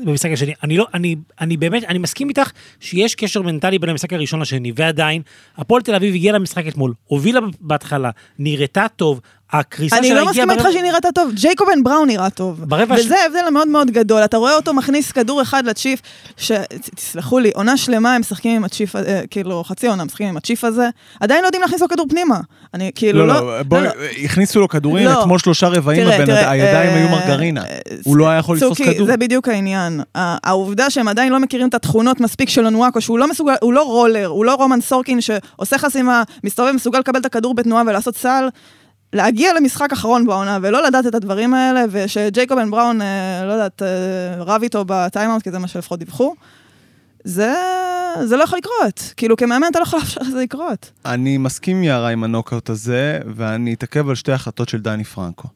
במשחק השני. אני לא, אני, אני באמת, אני מסכים איתך שיש קשר מנטלי בין המשחק הראשון לשני, ועדיין, הפועל תל אביב הגיעה למשחק אתמול, הובילה בהתחלה, נראתה טוב, הקריסה אני שלה לא הגיעה... מסכימה איתך ברבע- שהיא נראתה טוב, ג'ייקובן בראון נראה טוב. ברבע וזה הש- ההבדל המאוד מאוד גדול. אתה רואה אותו מכניס כדור אחד לצ'יף, שתסלחו לי, עונה שלמה הם משחקים עם הצ'יף, אה, כאילו חצי עונה משחקים עם הצ'יף הזה, עדיין לא יודעים להכניס לו כדור פנימה. אני כאילו לא, לא... לא, בואי, הכניסו לו כדורים, לא. אתמול שלושה רבעים, תראה, הבן תראה, הידיים אה, היו מרגרינה. אה, הוא לא היה יכול לתפוס כדור. זה בדיוק העניין. ה- העובדה שהם עדיין לא מכירים את התכונות מספיק של אנואקו, שהוא לא מסוגל, הוא לא רולר, הוא לא רומן סורקין שעושה חסימה, מסתובב, מסוגל לקבל את הכדור בתנועה ולעשות סל. להגיע למשחק אחרון בעונה ולא לדעת את הדברים האלה, ושג'ייקובן בראון, אה, לא יודעת, אה, רב איתו בטיימאוט, כי זה מה שלפחות דיווחו, זה, זה לא יכול לקרות. כאילו, כמאמן אתה לא יכול לאפשר לזה לקרות. אני מסכים יערה עם הנוקאוט הזה, ואני אתעכב על שתי החלטות של דני פרנקו.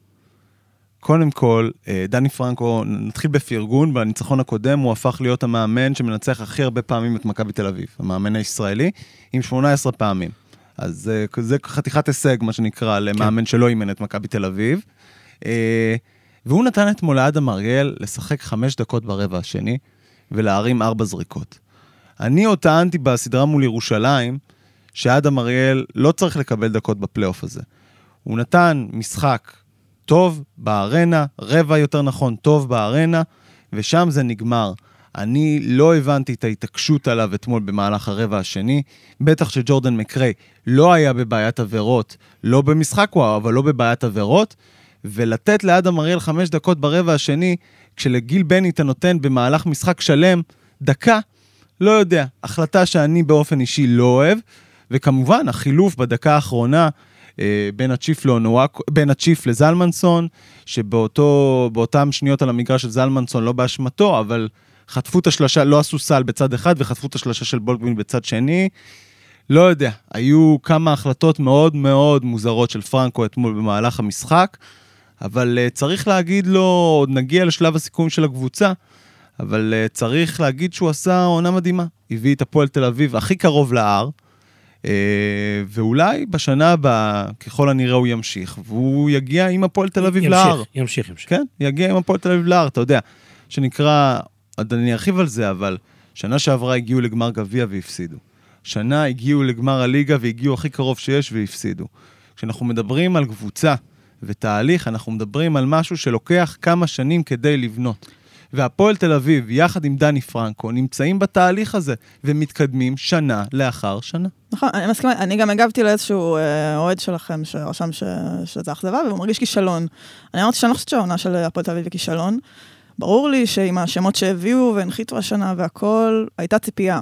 קודם כל, אה, דני פרנקו, נתחיל בפרגון, בניצחון הקודם הוא הפך להיות המאמן שמנצח הכי הרבה פעמים את מכבי תל אביב, המאמן הישראלי, עם 18 פעמים. אז אה, זה חתיכת הישג, מה שנקרא, למאמן שלא אימן את מכבי תל אביב. אה, והוא נתן אתמול לאדם אריאל לשחק חמש דקות ברבע השני, ולהרים ארבע זריקות. אני עוד טענתי בסדרה מול ירושלים, שאדם אריאל לא צריך לקבל דקות בפלייאוף הזה. הוא נתן משחק טוב בארנה, רבע יותר נכון, טוב בארנה, ושם זה נגמר. אני לא הבנתי את ההתעקשות עליו אתמול במהלך הרבע השני, בטח שג'ורדן מקריי לא היה בבעיית עבירות, לא במשחק הוא, אבל לא בבעיית עבירות, ולתת לאדם אריאל חמש דקות ברבע השני, כשלגיל בני אתה נותן במהלך משחק שלם דקה, לא יודע. החלטה שאני באופן אישי לא אוהב, וכמובן, החילוף בדקה האחרונה בין הצ'יף לאונואקו, בין הצ'יף לזלמנסון, שבאותם שניות על המגרש של זלמנסון, לא באשמתו, אבל חטפו את השלושה, לא עשו סל בצד אחד וחטפו את השלושה של בולדווין בצד שני. לא יודע, היו כמה החלטות מאוד מאוד מוזרות של פרנקו אתמול במהלך המשחק, אבל uh, צריך להגיד לו, עוד נגיע לשלב הסיכום של הקבוצה, אבל uh, צריך להגיד שהוא עשה עונה מדהימה. הביא את הפועל תל אביב הכי קרוב להר, ואולי בשנה הבאה, ככל הנראה הוא ימשיך, והוא יגיע עם הפועל תל אביב ימשיך, להר. ימשיך, ימשיך. כן, יגיע עם הפועל תל אביב להר, אתה יודע, שנקרא, עוד אני ארחיב על זה, אבל שנה שעברה הגיעו לגמר גביע והפסידו. שנה הגיעו לגמר הליגה והגיעו הכי קרוב שיש והפסידו. כשאנחנו מדברים על קבוצה ותהליך, אנחנו מדברים על משהו שלוקח כמה שנים כדי לבנות. והפועל תל אביב, יחד עם דני פרנקו, נמצאים בתהליך הזה, ומתקדמים שנה לאחר שנה. נכון, אני מסכימה, אני גם הגבתי לאיזשהו אה, אוהד שלכם שרשם ש- שזה אכזבה, והוא מרגיש כישלון. אני אמרתי שאני לא חושבת שהעונה של הפועל תל אביב היא כישלון. ברור לי שעם השמות שהביאו והנחיתו השנה והכל, הייתה ציפייה.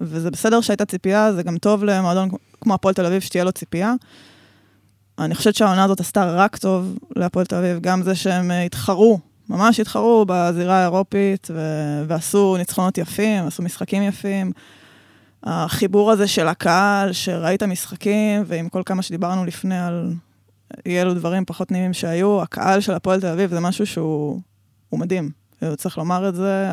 וזה בסדר שהייתה ציפייה, זה גם טוב למועדון כמו הפועל תל אביב שתהיה לו ציפייה. אני חושבת שהעונה הזאת עשתה רק טוב להפועל תל אביב, גם זה שהם אה, התחרו, ממש התחרו בזירה האירופית, ו- ועשו ניצחונות יפים, עשו משחקים יפים. החיבור הזה של הקהל, שראית משחקים, ועם כל כמה שדיברנו לפני על אי אלו דברים פחות נעימים שהיו, הקהל של הפועל תל אביב זה משהו שהוא הוא מדהים. צריך לומר את זה.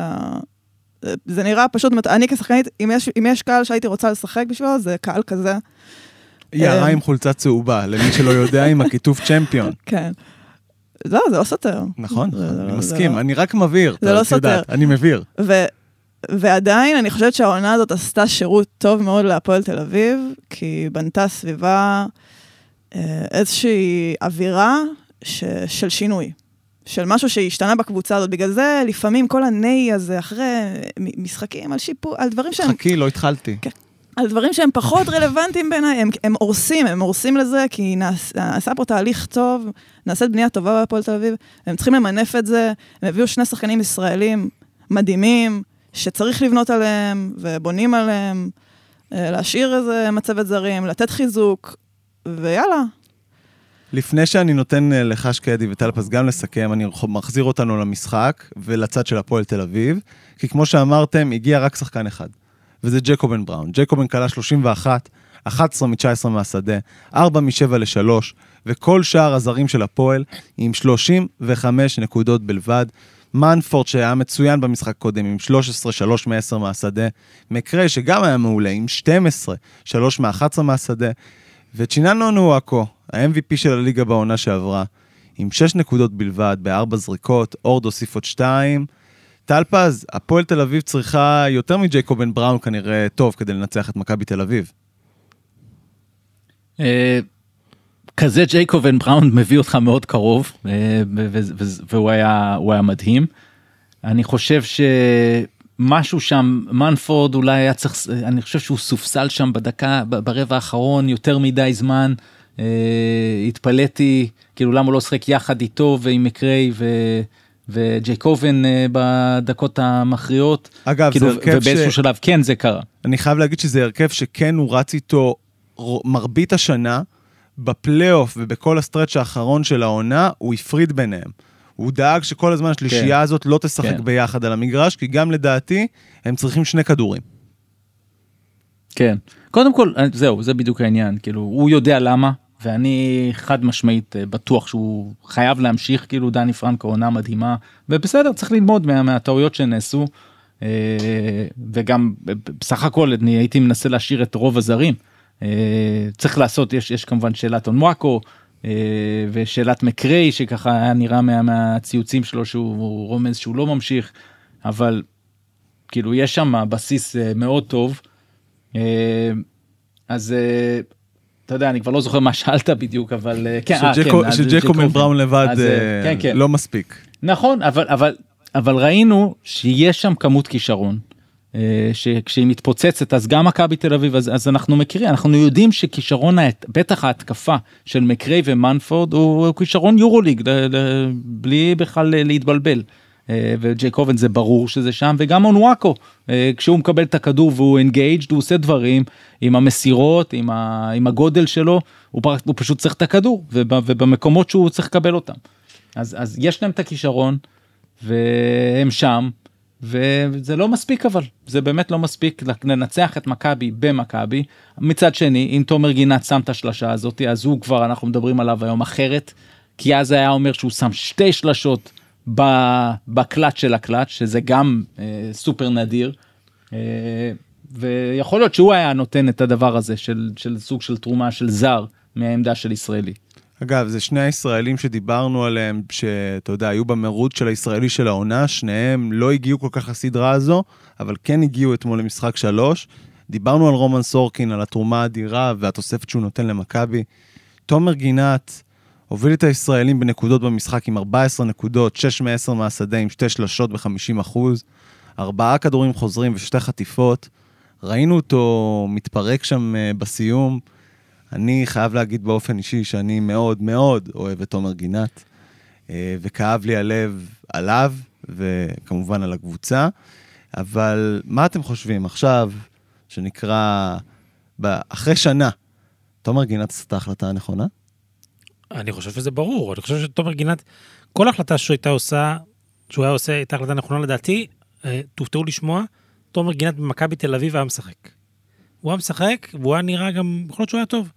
זה נראה פשוט, אני כשחקנית, אם יש, אם יש קהל שהייתי רוצה לשחק בשבילו, זה קהל כזה. יערה אה, עם חולצה צהובה, למי שלא יודע, עם הכיתוב צ'מפיון. כן. לא, זה לא סותר. נכון, אני זה מסכים, לא- אני רק מבהיר. זה לא סותר. אני מבהיר. ועדיין, אני חושבת שהעונה הזאת עשתה שירות טוב מאוד להפועל תל אביב, כי היא בנתה סביבה אה, איזושהי אווירה ש, של שינוי. של משהו שהשתנה בקבוצה הזאת. בגלל זה, לפעמים כל הנהי הזה, אחרי משחקים על שיפור, על דברים שהם חכי, לא התחלתי. על דברים שהם פחות רלוונטיים בעיניי, הם, הם הורסים, הם הורסים לזה, כי נעש, נעשה פה תהליך טוב, נעשית בנייה טובה בהפועל תל אביב, הם צריכים למנף את זה, הם הביאו שני שחקנים ישראלים מדהימים, שצריך לבנות עליהם, ובונים עליהם, אה, להשאיר איזה מצבת זרים, לתת חיזוק, ויאללה. לפני שאני נותן אה, לך שקדי וטלפס גם לסכם, אני מחזיר אותנו למשחק ולצד של הפועל תל אביב, כי כמו שאמרתם, הגיע רק שחקן אחד, וזה ג'קובן בראון. ג'קובן כלה 31, 11 מ-19 מהשדה, 4 מ-7 ל-3, וכל שאר הזרים של הפועל עם 35 נקודות בלבד. מנפורד שהיה מצוין במשחק קודם עם 13, 3 מ-10 מהשדה, מקרי שגם היה מעולה עם 12, 3 מ-11 מהשדה, וצ'יננו נואקו, ה-MVP של הליגה בעונה שעברה, עם 6 נקודות בלבד, בארבע זריקות, אורד הוסיף עוד 2. טל פז, הפועל תל אביב צריכה יותר מג'ייקובן בראון כנראה טוב כדי לנצח את מכבי תל אביב. אה, כזה ג'ייקובן בראון מביא אותך מאוד קרוב אה, והוא היה היה מדהים. אני חושב שמשהו שם מנפורד אולי היה צריך אני חושב שהוא סופסל שם בדקה ברבע האחרון יותר מדי זמן. אה, התפלאתי כאילו למה הוא לא שחק יחד איתו ועם מקריי. וג'ייקובן אה, בדקות המכריעות אגב, כאילו זה הרכב ובאיזשהו ש... שלב כן זה קרה. אני חייב להגיד שזה הרכב שכן הוא רץ איתו מרבית השנה, בפלייאוף ובכל הסטרץ' האחרון של העונה, הוא הפריד ביניהם. הוא דאג שכל הזמן השלישייה כן. הזאת לא תשחק כן. ביחד על המגרש, כי גם לדעתי, הם צריכים שני כדורים. כן. קודם כל, אה, זהו, זה בדיוק העניין, כאילו, הוא יודע למה, ואני חד משמעית אה, בטוח שהוא חייב להמשיך, כאילו, דני פרנקו עונה מדהימה, ובסדר, צריך ללמוד מה, מהטעויות שנעשו, אה, וגם אה, בסך הכל אני הייתי מנסה להשאיר את רוב הזרים. צריך לעשות, יש, יש כמובן שאלת אונוואקו, ושאלת מקריי, שככה היה נראה מה, מהציוצים שלו שהוא רומז שהוא לא ממשיך, אבל כאילו, יש שם בסיס מאוד טוב. אז אתה יודע אני כבר לא זוכר מה שאלת בדיוק אבל אה, כן, אה, כן, ג'קובן. בראון לבד אז, אה, אה, כן, כן. לא מספיק. נכון אבל אבל אבל ראינו שיש שם כמות כישרון. שכשהיא מתפוצצת אז גם מכבי תל אביב אז, אז אנחנו מכירים אנחנו יודעים שכישרון בטח ההתקפה של מקריי ומנפורד הוא, הוא כישרון יורוליג בלי בכלל להתבלבל. אה, וג'ייקובן זה ברור שזה שם וגם אונוואקו אה, כשהוא מקבל את הכדור והוא engaged הוא עושה דברים עם המסירות עם, ה, עם הגודל שלו הוא, הוא פשוט צריך את הכדור וב, ובמקומות שהוא צריך לקבל אותם. אז, אז יש להם את הכישרון והם שם וזה לא מספיק אבל זה באמת לא מספיק לנצח את מכבי במכבי מצד שני אם תומר גינת שם את השלשה הזאת אז הוא כבר אנחנו מדברים עליו היום אחרת כי אז היה אומר שהוא שם שתי שלשות בקלאץ' של הקלאץ' שזה גם אה, סופר נדיר. אה, ויכול להיות שהוא היה נותן את הדבר הזה של, של סוג של תרומה של זר מהעמדה של ישראלי. אגב, זה שני הישראלים שדיברנו עליהם, שאתה יודע, היו במרוץ של הישראלי של העונה, שניהם לא הגיעו כל כך לסדרה הזו, אבל כן הגיעו אתמול למשחק שלוש. דיברנו על רומן סורקין, על התרומה האדירה והתוספת שהוא נותן למכבי. תומר גינת הוביל את הישראלים בנקודות במשחק עם 14 נקודות, 6 מ-10 מהשדה עם שתי שלשות ב-50 אחוז, ארבעה כדורים חוזרים ושתי חטיפות. ראינו אותו מתפרק שם אה, בסיום. אני חייב להגיד באופן אישי שאני מאוד מאוד אוהב את תומר גינת, אה, וכאב לי הלב עליו, וכמובן על הקבוצה, אבל מה אתם חושבים עכשיו, שנקרא, אחרי שנה, תומר גינת עשתה החלטה הנכונה? אני חושב שזה ברור, אני חושב שתומר גינת, כל החלטה שהוא הייתה עושה, שהוא היה עושה, הייתה החלטה נכונה לדעתי, אה, תופתעו לשמוע, תומר גינת במכבי תל אביב היה משחק. הוא היה משחק, והוא היה נראה גם, יכול להיות שהוא היה טוב.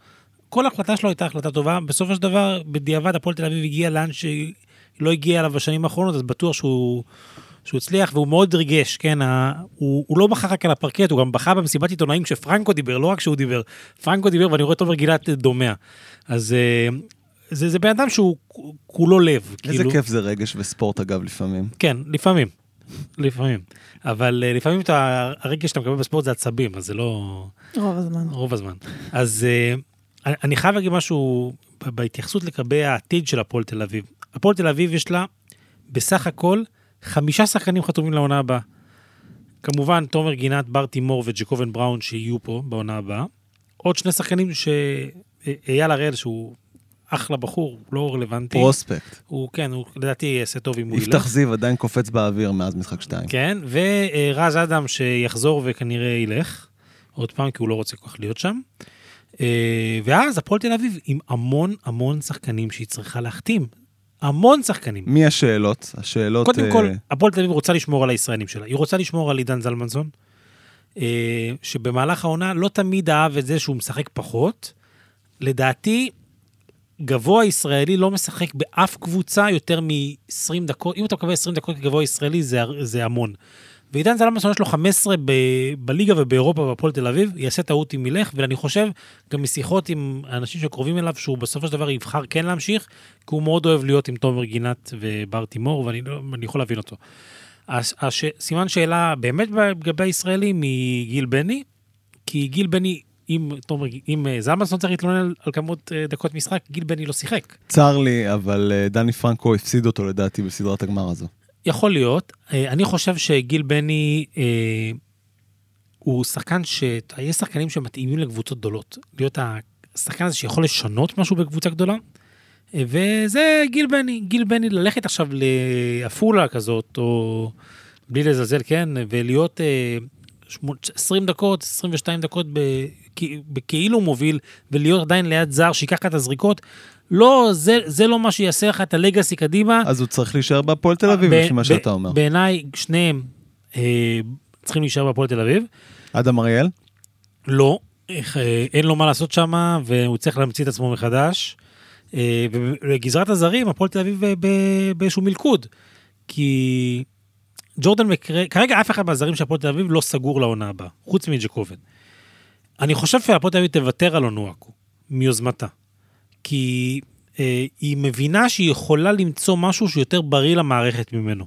כל החלטה שלו הייתה החלטה טובה. בסופו של דבר, בדיעבד הפועל תל אביב הגיע לאן שהיא לא הגיעה אליו בשנים האחרונות, אז בטוח שהוא, שהוא הצליח, והוא מאוד ריגש, כן? ה, הוא, הוא לא בכה רק על הפרקט, הוא גם בכה במסיבת עיתונאים כשפרנקו דיבר, לא רק שהוא דיבר. פרנקו דיבר, ואני רואה תומר גילת דומע. אז אה, זה, זה בן אדם שהוא כולו לב. איזה כאילו, כיף זה רגש וספורט, אגב, לפעמים. כן, לפעמים. לפעמים. אבל אה, לפעמים אתה, הרגע שאתה מקבל בספורט זה עצבים, אז זה לא... רוב הזמן. רוב הזמן. אז אה, אני- חייב להגיד משהו בהתייחסות לגבי העתיד של הפועל תל אביב. הפועל תל אביב יש לה בסך הכל חמישה שחקנים חתומים לעונה הבאה. כמובן, תומר גינת, בר תימור וג'קובן בראון שיהיו פה בעונה הבאה. עוד שני שחקנים שאייל הראל, שהוא אחלה בחור, הוא לא רלוונטי. פרוספקט. הוא, כן, הוא לדעתי יעשה טוב אם הוא ילך. יפתח זיו עדיין קופץ באוויר מאז משחק 2. כן, ורז אדם שיחזור וכנראה ילך, עוד פעם, כי הוא לא רוצה כל כך להיות שם. אה, ואז הפועל תל אביב עם המון המון שחקנים שהיא צריכה להחתים. המון שחקנים. מי השאלות? השאלות... קודם אה, כל, הפועל תל אביב רוצה לשמור על הישראלים שלה. היא רוצה לשמור על עידן זלמנסון, אה, שבמהלך העונה לא תמיד אהב את זה שהוא משחק פחות. לדעתי, גבוה ישראלי לא משחק באף קבוצה יותר מ-20 דקות. אם אתה מקבל 20 דקות כגבוה ישראלי, זה, זה המון. ועידן זלמנסון יש לו 15 ב, בליגה ובאירופה בהפועל תל אביב, יעשה טעות אם ילך, ואני חושב, גם משיחות עם האנשים שקרובים אליו, שהוא בסופו של דבר יבחר כן להמשיך, כי הוא מאוד אוהב להיות עם תומר גינת ובר תימור, ואני לא, יכול להבין אותו. הש, הש, סימן שאלה באמת לגבי הישראלים מגיל בני, כי גיל בני, אם, תומר, אם אה, זלמנסון צריך להתלונן על, על כמות אה, דקות משחק, גיל בני לא שיחק. צר לי, אבל אה, דני פרנקו הפסיד אותו לדעתי בסדרת הגמר הזו. יכול להיות. אני חושב שגיל בני אה, הוא שחקן ש... יש שחקנים שמתאימים לקבוצות גדולות. להיות השחקן הזה שיכול לשנות משהו בקבוצה גדולה. וזה גיל בני. גיל בני ללכת עכשיו לעפולה כזאת, או בלי לזלזל, כן, ולהיות אה, שמו- 20 דקות, 22 דקות בכאילו מוביל, ולהיות עדיין ליד זר שייקח לך את הזריקות. לא, זה, זה לא מה שיעשה לך את הלגאסי קדימה. אז הוא צריך להישאר בהפועל תל אביב, לפי מה שאתה אומר. בעיניי, שניהם אה, צריכים להישאר בהפועל תל אביב. אדם אריאל? לא, איך, אה, אין לו מה לעשות שם, והוא צריך להמציא את עצמו מחדש. אה, ובגזרת הזרים, הפועל תל אביב ב- באיזשהו מלכוד. כי ג'ורדן מקרה, כרגע אף אחד מהזרים של הפועל תל אביב לא סגור לעונה הבאה, חוץ מג'קובן. אני חושב שהפועל תל אביב תוותר על אונואקו, מיוזמתה. כי אה, היא מבינה שהיא יכולה למצוא משהו שיותר בריא למערכת ממנו.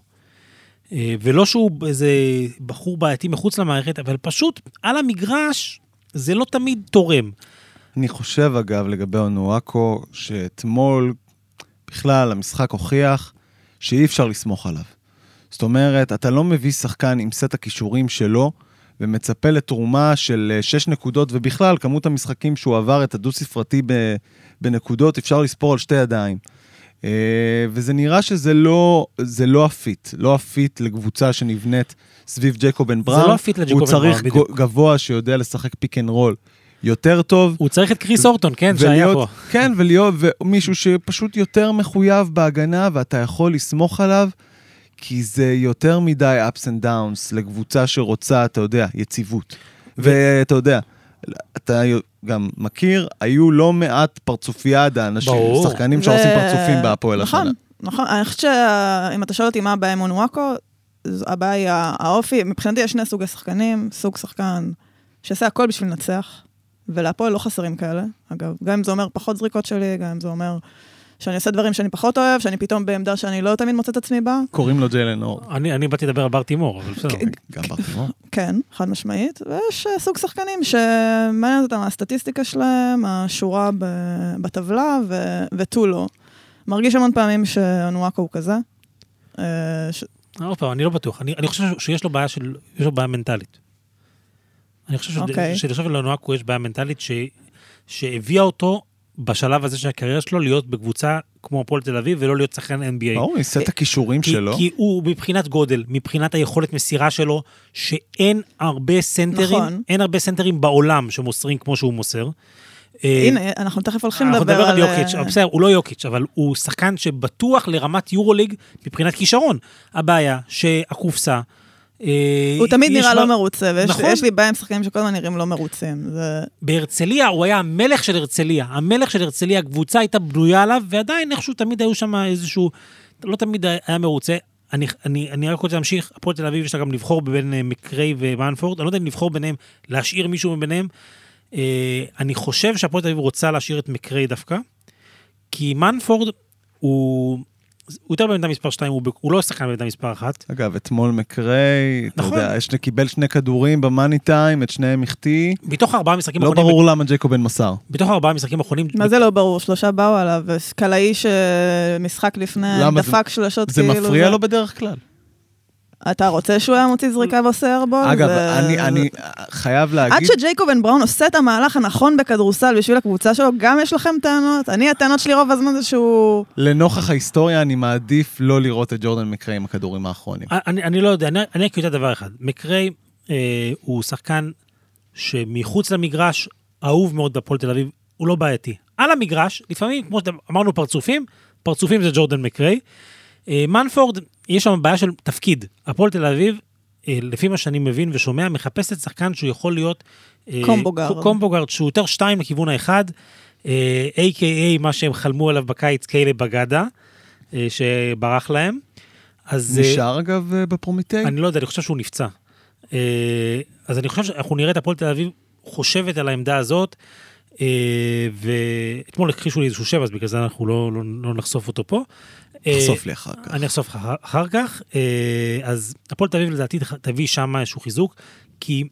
אה, ולא שהוא איזה בחור בעייתי מחוץ למערכת, אבל פשוט על המגרש זה לא תמיד תורם. אני חושב, אגב, לגבי אונואקו, שאתמול, בכלל, המשחק הוכיח שאי אפשר לסמוך עליו. זאת אומרת, אתה לא מביא שחקן עם סט הכישורים שלו, ומצפה לתרומה של אה, 6 נקודות, ובכלל, כמות המשחקים שהוא עבר את הדו-ספרתי בנקודות, אפשר לספור על שתי ידיים. אה, וזה נראה שזה לא, זה לא ה fit, לא ה fit לקבוצה שנבנית סביב ג'קובן בראון. לא ה fit לג'קובן הוא צריך בראון, בדיוק. גו- גבוה שיודע לשחק pick and roll יותר טוב. הוא צריך את קריס הורטון, כן, שהיה פה. כן, ולהיות ומישהו שפשוט יותר מחויב בהגנה, ואתה יכול לסמוך עליו, כי זה יותר מדי ups and downs לקבוצה שרוצה, אתה יודע, יציבות. ואתה יודע, אתה גם מכיר, היו לא מעט פרצופיאדה, אנשים, ברור. שחקנים זה- שעושים פרצופים בהפועל השנה. נכון, נכון. אני חושבת שאם אתה שואל אותי מה הבעיה עם אונואקו, ז- הבעיה היא הא- האופי. מבחינתי יש שני סוגי שחקנים, סוג שחקן שעושה הכל בשביל לנצח, ולהפועל לא חסרים כאלה. אגב, גם אם זה אומר פחות זריקות שלי, גם אם זה אומר שאני עושה דברים שאני פחות אוהב, שאני פתאום בעמדה שאני לא תמיד מוצאת עצמי בה. קוראים לו ג'יילן אור. אני, אני באתי לדבר על בר תימור, אבל בסדר. כן. גם ברטימור. כן, חד משמעית. ויש אה, סוג שחקנים שמעניין אותם הסטטיסטיקה שלהם, השורה ב- בטבלה ו- ותו לא. מרגיש המון פעמים שאונואקו הוא כזה. אה, ש- עוד פעם, אני לא בטוח. אני, אני חושב שיש לו בעיה של... יש לו בעיה מנטלית. אני חושב אוקיי. שלשופט לנואקו יש בעיה מנטלית ש, שהביאה אותו בשלב הזה של הקריירה שלו להיות בקבוצה כמו הפועל תל אביב ולא להיות שחקן NBA. ברור, סט הכישורים כי, שלו. כי הוא מבחינת גודל, מבחינת היכולת מסירה שלו, שאין הרבה סנטרים, נכון. אין הרבה סנטרים בעולם שמוסרים כמו שהוא מוסר. אה, הנה, אנחנו תכף הולכים אנחנו לדבר נדבר על על... יוקיץ', אה, בסדר, הוא לא יוקיץ', אבל הוא שחקן שבטוח לרמת יורוליג מבחינת כישרון. הבעיה שהקופסה, אה, הוא תמיד נראה לא מרוצה, ויש נכון. לי בעיה עם שחקנים שכל הזמן נראים לא מרוצים. זה... בהרצליה הוא היה המלך של הרצליה. המלך של הרצליה, הקבוצה הייתה בנויה עליו, ועדיין איכשהו תמיד היו שם איזשהו... לא תמיד היה מרוצה. אני, אני, אני רק רוצה להמשיך, הפועל תל אביב יש לה גם לבחור בין אה, מקריי ומנפורד, אני לא יודע אם לבחור ביניהם, להשאיר מישהו מביניהם. אה, אני חושב שהפועל תל אביב רוצה להשאיר את מקריי דווקא, כי מנפורד הוא, הוא יותר בעמדה מספר 2, הוא, ב- הוא לא שחקן בעמדה מספר 1. אגב, אתמול מקריי, אתה נכון. יודע, יש- קיבל שני כדורים במאני טיים, את שניהם החטיא. מתוך ארבעה משחקים לא האחרונים, ברור למה ג'ייקובן מסר. בתוך ארבעה משחקים האחרונים, מה זה לא ברור? שלושה באו עליו, וקלעי שמשחק לפני למה זה- דפק שלשות זה כאילו... מפריע לו בדרך כלל. אתה רוצה שהוא היה מוציא זריקה ועושה ארבול? אגב, זה- אני- אני חייב עד להגיד... שג'ייקובן בראון עושה את המהלך הנכון בכדורסל בשביל הקבוצה שלו, גם יש לכם טענות? אני, הטענות שלי רוב הזמן זה שהוא... לנוכח ההיסטוריה, אני מעדיף לא לראות את ג'ורדן מקריי עם הכדורים האחרונים. אני, אני לא יודע, אני, אני רק יודע דבר אחד. מקריי אה, הוא שחקן שמחוץ למגרש, אהוב מאוד בהפועל תל אביב, הוא לא בעייתי. על המגרש, לפעמים, כמו שאמרנו פרצופים, פרצופים זה ג'ורדן מקריי. אה, מנפורד, יש שם בעיה של תפקיד. הפועל תל אביב, אה, לפי מה שאני מבין ושומע, מחפשת שחקן שהוא יכול להיות... אה, combo guard. combo guard, שהוא יותר שתיים לכיוון האחד, A.K.A. מה שהם חלמו עליו בקיץ, קיילה בגדה, שברח להם. אז... נשאר אגב בפרומיטי? אני לא יודע, אני חושב שהוא נפצע. אז אני חושב שאנחנו נראה את הפועל תל אביב חושבת על העמדה הזאת, ואתמול הכחישו לי איזשהו שם, אז בגלל זה אנחנו לא, לא, לא נחשוף אותו פה. אה, תחשוף לי אחר כך. אני אחשוף לך אחר- כך. אה, אז הפועל תל אביב לדעתי תביא שם איזשהו חיזוק, כי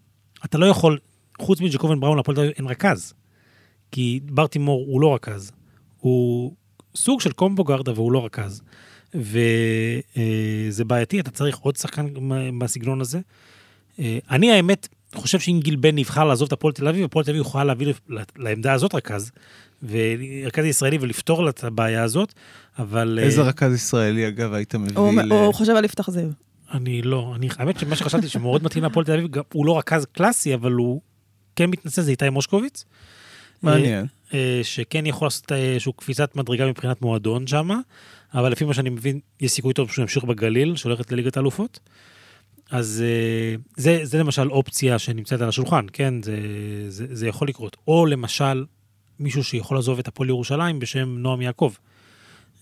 אתה לא יכול, חוץ מג'קובן בראון, להפועל תל אביב אין רכז. כי ברטימור הוא לא רכז. הוא סוג של קומבו גארד, אבל הוא לא רכז. וזה בעייתי, אתה צריך עוד שחקן מהסגנון הזה. אה, אני האמת חושב שאם גיל בן נבחר לעזוב את הפועל תל אביב, הפועל תל אביב יכולה להביא לעמדה הזאת רכז, ורכז ישראלי ולפתור לה את הבעיה הזאת, אבל... אה, איזה רכז ישראלי, אגב, היית מביא הוא, ל... הוא חושב על יפתח זיו. אני לא, אני, האמת שמה שחשבתי שמאוד מתאים להפועל תל אביב, הוא לא רכז קלאסי, אבל הוא כן מתנשא, זה איתי מושקוביץ. מעניין. אה, אה, שכן יכול לעשות איזושהי קפיצת מדרגה מבחינת מועדון שם, אבל לפי מה שאני מבין, יש סיכוי טוב שהוא ימשיך בגליל, שהולכת לליגת האלופות. אז אה, זה, זה למשל אופציה שנמצאת על השולחן, כן? זה, זה, זה יכול לקרות. או למשל, מישהו שיכול לעזוב את הפועל ירושלים בשם נועם יעקב,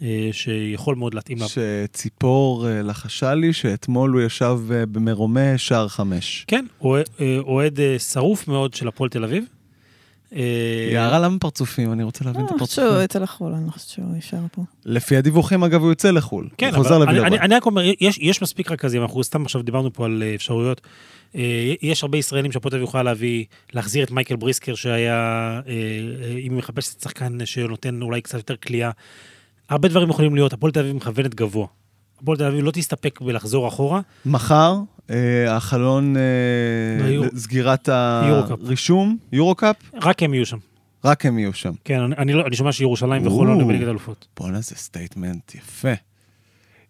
אה, שיכול מאוד להתאים לה. שציפור אה, לחשה לי שאתמול הוא ישב במרומה שער חמש. כן, אוה- אוהד שרוף מאוד של הפועל תל אביב. אה, יערה למה פרצופים? אני רוצה להבין את אני חושבת הפרצופים. שהוא יצא לחו"ל, אני לא חושבת שהוא יישאר פה. לפי הדיווחים, אגב, הוא יוצא לחו"ל. כן, הוא חוזר אבל אני. אני, אני רק אומר, יש, יש מספיק רכזים, אנחנו סתם עכשיו דיברנו פה על אה, אפשרויות. אה, יש הרבה ישראלים שהפועל תל אביב יכולה להביא, להחזיר את מייקל בריסקר שהיה, אה, אה, אם היא מחפשת שחקן שנותן אולי קצת יותר כליאה. הרבה דברים יכולים להיות, הפועל תל אביב מכוונת גבוה. הפועל תל אביב לא תסתפק בלחזור אחורה, מחר, אה, החלון אה, ליורו. סגירת. הרישום, יורו-קאפ, רק הם יהיו שם. רק הם יהיו שם. כן, אני, אני, לא, אני שומע שירושלים וחולון או. בליגת האלופות. בואנה, זה statement יפה.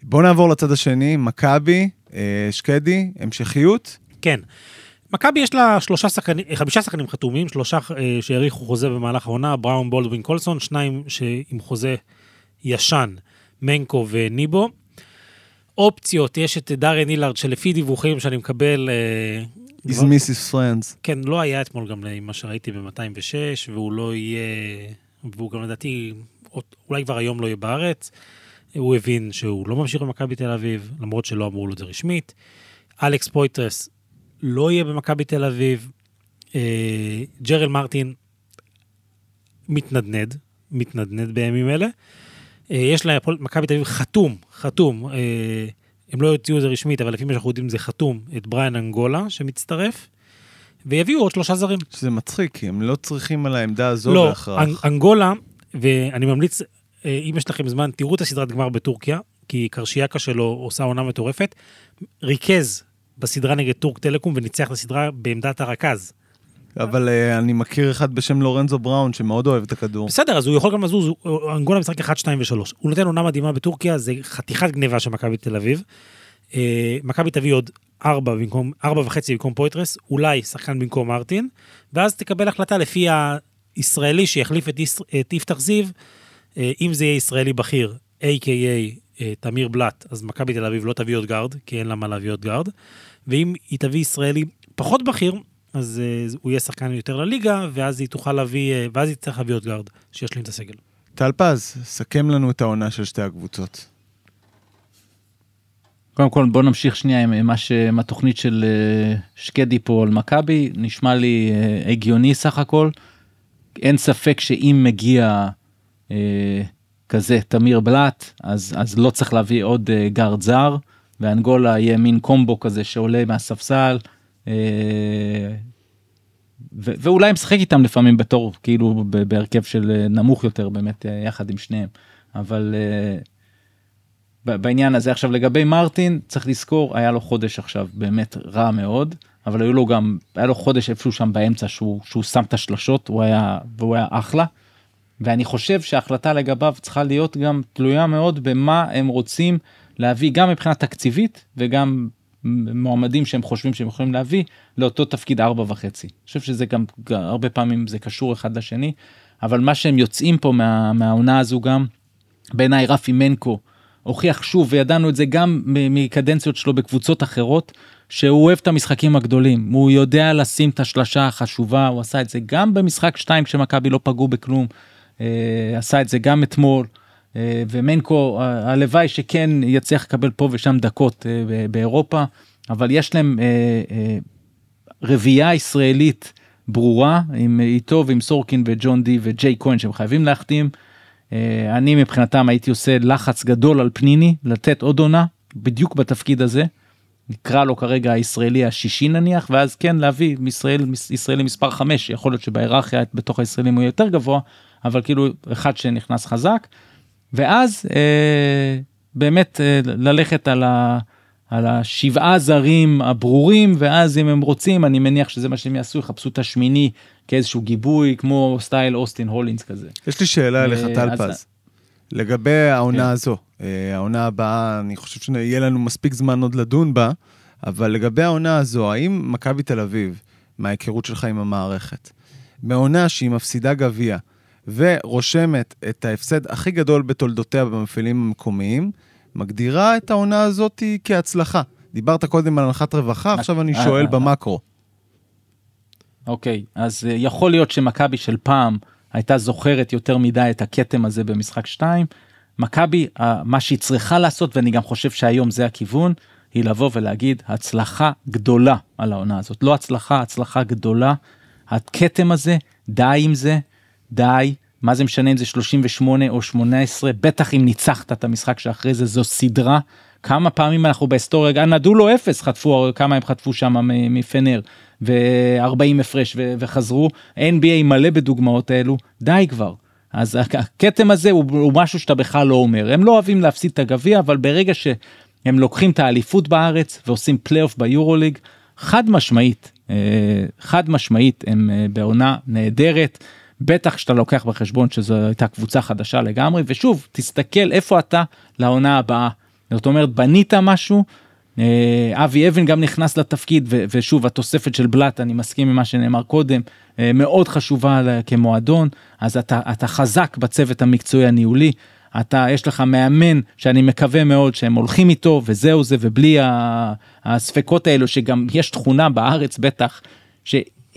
בואו נעבור לצד השני, מכבי, אה, שקדי, המשכיות. כן. מכבי יש לה שלושה שחקנים, חמישה שחקנים חתומים, שלושה אה, שהאריכו חוזה במהלך העונה, בראון, בולדווין, קולסון, שניים שעם חוזה ישן, מנקו וניבו. אופציות, יש את דארן הילארד, שלפי דיווחים שאני מקבל, is דבר- Mrs. Friends. כן, לא היה אתמול גם מה שראיתי ב-206, והוא לא יהיה, והוא גם לדעתי, אולי כבר היום לא יהיה בארץ. הוא הבין שהוא לא ממשיך במכבי תל אביב, למרות שלא אמרו לו את זה רשמית. אלכס פויטרס לא יהיה במכבי תל אביב. אה, ג'רל מרטין מתנדנד, מתנדנד בימים אלה. אה, יש למכבי תל אביב חתום, חתום, אה, הם לא יוציאו את זה רשמית, אבל לפי מה שאנחנו יודעים זה חתום, את בריאן אנגולה שמצטרף, ויביאו עוד שלושה זרים. שזה מצחיק, כי הם לא צריכים על העמדה הזו לא, בהכרח. אנ- אנגולה, ואני ממליץ, אה, אם יש לכם זמן, תראו את הסדרת גמר בטורקיה, כי קרשיאקה שלו עושה עונה מטורפת. ריכז בסדרה נגד טורק טלקום וניצח את הסדרה בעמדת הרכז. אבל אה, אני מכיר אחד בשם לורנזו בראון, שמאוד אוהב את הכדור. בסדר, אז הוא יכול גם לזוז, אנגולה משחק 1, 2 ו-3. הוא נותן עונה מדהימה בטורקיה, זה חתיכת גניבה של מכבי תל אביב. אה, מכבי תביא עוד 4 במקום, 4 וחצי במקום פויטרס, אולי שחקן במקום מרטין, ואז תקבל החלטה לפי הישראלי שיחליף את, יפתח זיו, אה, אם זה יהיה ישראלי בכיר, a.k.a. תמיר בלאט, אז מכבי תל אביב לא תביא עוד גארד, כי אין לה מה להביא עוד גארד. ואם היא תביא ישראלי פחות בכיר, אז אה, הוא יהיה שחקן יותר לליגה, ואז היא תוכל להביא, אה, ואז היא תצטרך להביא עוד גארד, שישלים את הסגל. טל פז, סכם לנו את העונה של שתי הקבוצות. קודם כל בוא נמשיך שנייה עם מה ש... עם התוכנית של אה, שקדי פה על מכבי נשמע לי אה, הגיוני סך הכל. אין ספק שאם מגיע אה, כזה תמיר בלאט אז אז לא צריך להביא עוד אה, גארד זר ואנגולה יהיה מין קומבו כזה שעולה מהספסל. אה, ו- ואולי משחק איתם לפעמים בתור כאילו בהרכב של אה, נמוך יותר באמת אה, יחד עם שניהם אבל. בעניין הזה עכשיו לגבי מרטין צריך לזכור היה לו חודש עכשיו באמת רע מאוד אבל היו לו גם היה לו חודש איפשהו שם באמצע שהוא שהוא שם את השלשות הוא היה והוא היה אחלה. ואני חושב שההחלטה לגביו צריכה להיות גם תלויה מאוד במה הם רוצים להביא גם מבחינה תקציבית וגם מועמדים שהם חושבים שהם יכולים להביא לאותו תפקיד ארבע וחצי. אני חושב שזה גם הרבה פעמים זה קשור אחד לשני אבל מה שהם יוצאים פה מה, מהעונה הזו גם בעיניי רפי מנקו הוכיח שוב וידענו את זה גם מקדנציות שלו בקבוצות אחרות שהוא אוהב את המשחקים הגדולים הוא יודע לשים את השלשה החשובה הוא עשה את זה גם במשחק 2 כשמכבי לא פגעו בכלום אה, עשה את זה גם אתמול ומנקו ה- הלוואי שכן יצליח לקבל פה ושם דקות אה, באירופה אבל יש להם אה, אה, רביעייה ישראלית ברורה עם איתו ועם סורקין וג'ון די וג'יי כהן שהם חייבים להחתים. אה, אני מבחינתם הייתי עושה לחץ גדול על פניני לתת עוד עונה בדיוק בתפקיד הזה. נקרא לו כרגע הישראלי השישי נניח ואז כן להביא מישראל ישראלי מספר 5 יכול להיות שבהיררכיה בתוך הישראלים הוא יותר גבוה אבל כאילו אחד שנכנס חזק ואז אה, באמת אה, ללכת על, ה, על השבעה זרים הברורים ואז אם הם רוצים אני מניח שזה מה שהם יעשו יחפשו את השמיני כאיזשהו גיבוי כמו סטייל אוסטין הולינס כזה. יש לי שאלה אליך, אה, טל אז- פז. לגבי העונה כן. הזו, אה, העונה הבאה, אני חושב שיהיה לנו מספיק זמן עוד לדון בה, אבל לגבי העונה הזו, האם מכבי תל אביב, מההיכרות שלך עם המערכת, בעונה שהיא מפסידה גביע, ורושמת את ההפסד הכי גדול בתולדותיה במפעילים המקומיים, מגדירה את העונה הזאת כהצלחה. דיברת קודם על הנחת רווחה, עכשיו אני אה, שואל אה, במקרו. אוקיי, אז אה, יכול להיות שמכבי של פעם הייתה זוכרת יותר מדי את הכתם הזה במשחק 2. מכבי, אה, מה שהיא צריכה לעשות, ואני גם חושב שהיום זה הכיוון, היא לבוא ולהגיד הצלחה גדולה על העונה הזאת. לא הצלחה, הצלחה גדולה. הכתם הזה, די עם זה, די. מה זה משנה אם זה 38 או 18, בטח אם ניצחת את המשחק שאחרי זה, זו סדרה. כמה פעמים אנחנו בהיסטוריה, נדעו לו אפס חטפו, כמה הם חטפו שם מ- מפנר, ו-40 הפרש ו- וחזרו, NBA מלא בדוגמאות האלו, די כבר. אז הכ- הכתם הזה הוא, הוא משהו שאתה בכלל לא אומר, הם לא אוהבים להפסיד את הגביע, אבל ברגע שהם לוקחים את האליפות בארץ ועושים פלייאוף ביורוליג, חד משמעית, אה, חד משמעית הם אה, בעונה נהדרת. בטח שאתה לוקח בחשבון שזו הייתה קבוצה חדשה לגמרי ושוב תסתכל איפה אתה לעונה הבאה. זאת אומרת בנית משהו אה, אבי אבן גם נכנס לתפקיד ושוב התוספת של בלאט אני מסכים עם מה שנאמר קודם אה, מאוד חשובה כמועדון אז אתה אתה חזק בצוות המקצועי הניהולי אתה יש לך מאמן שאני מקווה מאוד שהם הולכים איתו וזהו זה ובלי הספקות האלו שגם יש תכונה בארץ בטח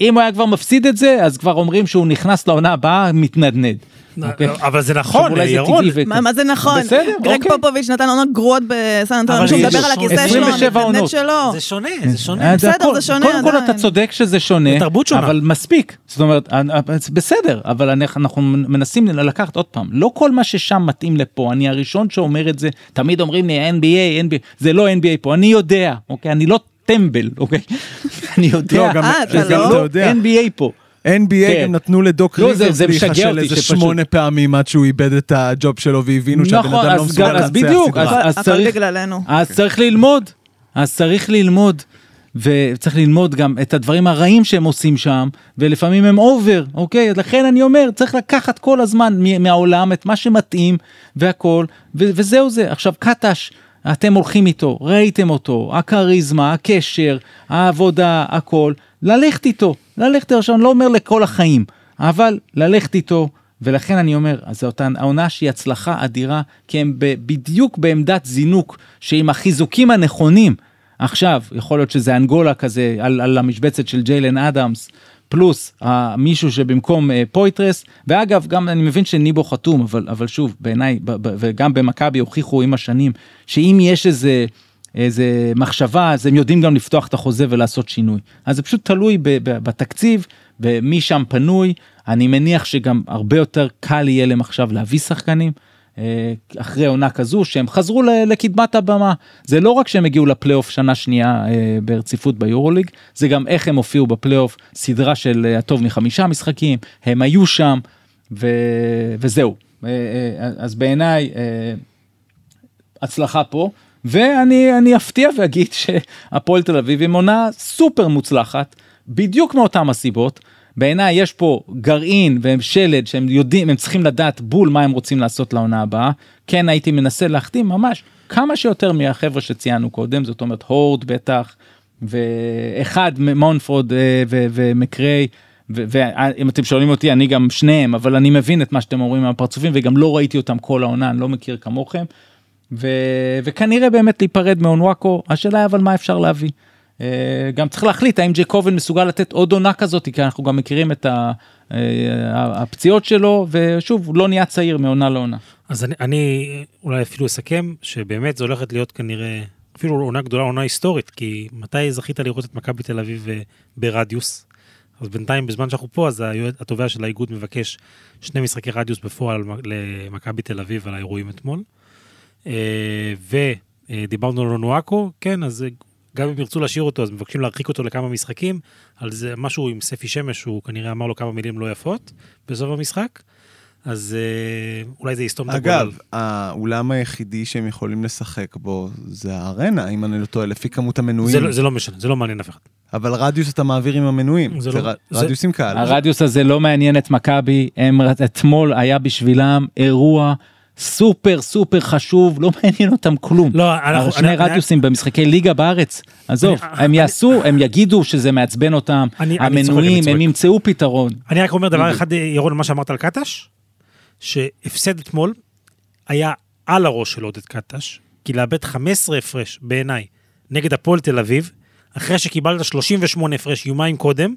שאם הוא היה כבר מפסיד את זה אז כבר אומרים שהוא נכנס לעונה הבאה מתנדנד. אוקיי? אבל זה נכון, ירון. מה מה זה נכון? בסדר, גרג אוקיי. פופוביץ' נתן עונות גרועות בסן שהוא יש מדבר על הכיסא שלו, 27 המתנדנד. שלו. זה שונה, זה שונה. בסדר, זה שונה קודם כל עדיין. אתה צודק שזה שונה, זה תרבות שונה. אבל מספיק, זאת אומרת, אה, אה, בסדר, אבל אנחנו- אנחנו מנסים לקחת עוד פעם, לא כל מה ששם מתאים לפה, אני הראשון שאומר את זה, תמיד אומרים לי NBA, NBA, זה לא NBA פה, אני יודע, אוקיי, אני לא טמבל, אוקיי, אני יודע לא, גם- אה, אתה לא? אתה יודע. NBA פה. NBA כן. גם נתנו לדוק לא, זה- ריברס להיכשל איזה שפשוט- שמונה פעמים עד שהוא איבד את הג'וב שלו והבינו שהבן נכון, אדם לא אז מסוגל אז לנצח בדיוק, סדרה. אז- הכל- הכל צריך-. אז צריך ללמוד, אז צריך ללמוד. וצריך ללמוד גם את הדברים הרעים שהם עושים שם, ולפעמים הם אובר, אוקיי? אז לכן אני אומר, צריך לקחת כל הזמן מהעולם את מה שמתאים והכל, ו- וזהו זה. עכשיו קטש, אתם הולכים איתו, ראיתם אותו, הכריזמה, הקשר, העבודה, הכל, ללכת איתו, ללכת עכשיו אני לא אומר לכל החיים, אבל ללכת איתו, ולכן אני אומר, אז זו אותה העונה שהיא הצלחה אדירה, כי הם בדיוק בעמדת זינוק, שעם החיזוקים הנכונים, עכשיו, יכול להיות שזה אנגולה כזה, על, על המשבצת של ג'יילן אדמס, פלוס uh, מישהו שבמקום uh, פויטרס, ואגב, גם אני מבין שניבו חתום, אבל, אבל שוב, בעיניי, וגם במכבי הוכיחו עם השנים, שאם יש איזה... איזה מחשבה, אז הם יודעים גם לפתוח את החוזה ולעשות שינוי. אז זה פשוט תלוי בתקציב, ומי שם פנוי. אני מניח שגם הרבה יותר קל יהיה להם עכשיו להביא שחקנים. אה, אחרי עונה כזו שהם חזרו לקדמת הבמה. זה לא רק שהם הגיעו לפלייאוף שנה שנייה אה, ברציפות ביורוליג זה גם איך הם הופיעו בפלייאוף סדרה של אה, הטוב מחמישה משחקים הם היו שם ו... וזהו. אז בעיניי הצלחה פה. ואני אני אפתיע ואגיד שהפועל תל אביב עם עונה סופר מוצלחת בדיוק מאותם הסיבות בעיניי יש פה גרעין והם שלד שהם יודעים הם צריכים לדעת בול מה הם רוצים לעשות לעונה הבאה כן הייתי מנסה להחתים ממש כמה שיותר מהחבר'ה שציינו קודם זאת אומרת הורד בטח ואחד מונפורד אה, ומקריי ואם אתם שואלים אותי אני גם שניהם אבל אני מבין את מה שאתם אומרים מהפרצופים וגם לא ראיתי אותם כל העונה אני לא מכיר כמוכם ו... וכנראה באמת להיפרד מאונוואקו השאלה אבל מה אפשר להביא. אה, גם צריך להחליט האם ג'קובן מסוגל לתת עוד עונה כזאת כי אנחנו גם מכירים את אה, הפציעות שלו ושוב הוא לא נהיה צעיר מעונה לעונה. אז אני, אני אולי אפילו אסכם שבאמת זה הולכת להיות כנראה אפילו עונה גדולה עונה היסטורית כי מתי זכית לראות את מכבי תל אביב אה, ברדיוס. אז בינתיים בזמן שאנחנו פה אז התובע של האיגוד מבקש שני משחקי רדיוס בפועל למכבי תל אביב על האירועים אתמול. ודיברנו על אונואקו כן אז גם אם ירצו להשאיר אותו, אז מבקשים להרחיק אותו לכמה משחקים, על זה משהו עם ספי שמש, הוא כנראה אמר לו כמה מילים לא יפות בסוף המשחק. אז אה, אולי זה יסתום את הגול. אגב, האולם היחידי שהם יכולים לשחק בו זה הארנה, אם אני לא טועה, לפי כמות המנויים. זה, לא- זה לא משנה, זה לא מעניין אף אחד. אבל רדיוס אתה מעביר עם המנויים, זה, זה לא, רדיוס זה... עם קהל. הרדיוס הזה לא מעניין את מכבי, אתמול היה בשבילם אירוע סופר סופר חשוב לא מעניין אותם כלום. לא, אנחנו, שני אני, רדיוסים אני, במשחקי ליגה בארץ עזוב אני, הם אני, יעשו הם יגידו שזה מעצבן אותם אני, המנויים הם ימצאו פתרון. אני רק אומר דבר אחד ירון מה שאמרת על קטש שהפסד אתמול היה על הראש של עודד קטש כי לאבד 15 הפרש בעיניי נגד הפועל תל אביב אחרי שקיבלת 38 הפרש יומיים קודם.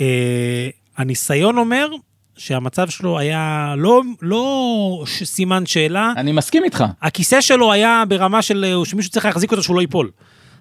אה, הניסיון אומר שהמצב שלו היה לא, לא סימן שאלה. אני מסכים איתך. הכיסא שלו היה ברמה של שמישהו צריך להחזיק אותו שהוא לא ייפול.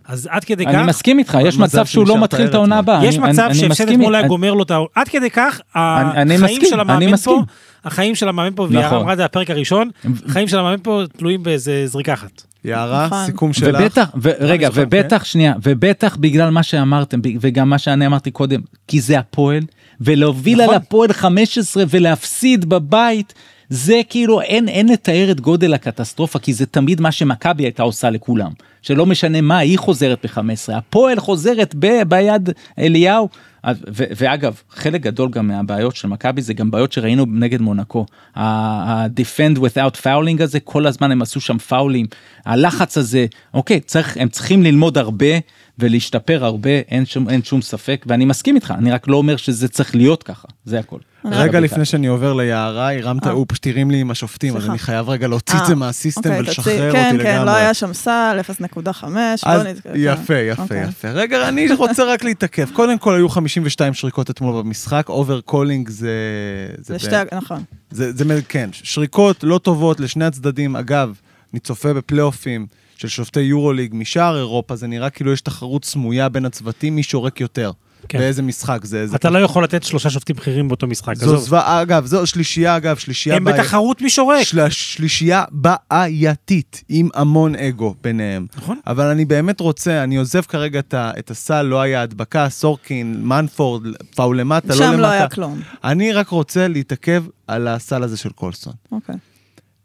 אז עד כדי אני כך... אני מסכים איתך, יש מצב שהוא לא מתחיל את העונה הבאה. יש מצב שהפסד אתמול היה גומר לו את העונה. עד כדי כך, החיים של המאמן פה, החיים של המאמן פה, ויערה נכון. אמרה את זה בפרק הראשון, החיים של המאמן פה תלויים באיזה זריקה אחת. יערה, נכון. סיכום שלך. ובטח, רגע, ובטח, שנייה, ובטח בגלל מה שאמרתם, וגם מה שאני אמרתי קודם, כי זה הפועל, ולהוביל נכון. על הפועל 15 ולהפסיד בבית, זה כאילו אין אין לתאר את גודל הקטסטרופה כי זה תמיד מה שמכבי הייתה עושה לכולם שלא משנה מה היא חוזרת ב-15 הפועל חוזרת ב- ביד אליהו ו- ואגב חלק גדול גם מהבעיות של מכבי זה גם בעיות שראינו נגד מונקו ה-defend without fouling הזה כל הזמן הם עשו שם פאולים הלחץ הזה אוקיי צריך הם צריכים ללמוד הרבה ולהשתפר הרבה אין שום אין שום ספק ואני מסכים איתך אני רק לא אומר שזה צריך להיות ככה זה הכל. רגע לפני שאני עובר ליערה הרמת הוא פשוט הרים לי עם השופטים אז אני חייב רגע להוציא את זה מה system אוקיי, ולשחרר אותי לגמרי. כן כן לא היה שם סל 0.5. יפה יפה אוקיי. יפה רגע אני רוצה רק להתעכב קודם כל היו 52 שריקות אתמול במשחק over calling זה. זה שתי נכון. זה כן שריקות לא טובות לשני הצדדים אגב אני צופה בפלייאופים. של שופטי יורוליג משאר אירופה, זה נראה כאילו יש תחרות סמויה בין הצוותים, מי שורק יותר. כן. באיזה משחק זה. זה אתה לא יכול לתת שלושה שופטים בכירים באותו משחק. זו זוועה, אגב, זו שלישייה, אגב, שלישייה... הם בעי... בתחרות מי שורק. של... שלישייה בעייתית, עם המון אגו ביניהם. נכון. אבל אני באמת רוצה, אני עוזב כרגע את, ה, את הסל, לא היה הדבקה, סורקין, מנפורד, פאול למטה, לא למטה. שם לא היה כלום. אני רק רוצה להתעכב על הסל הזה של קולסון. אוקיי.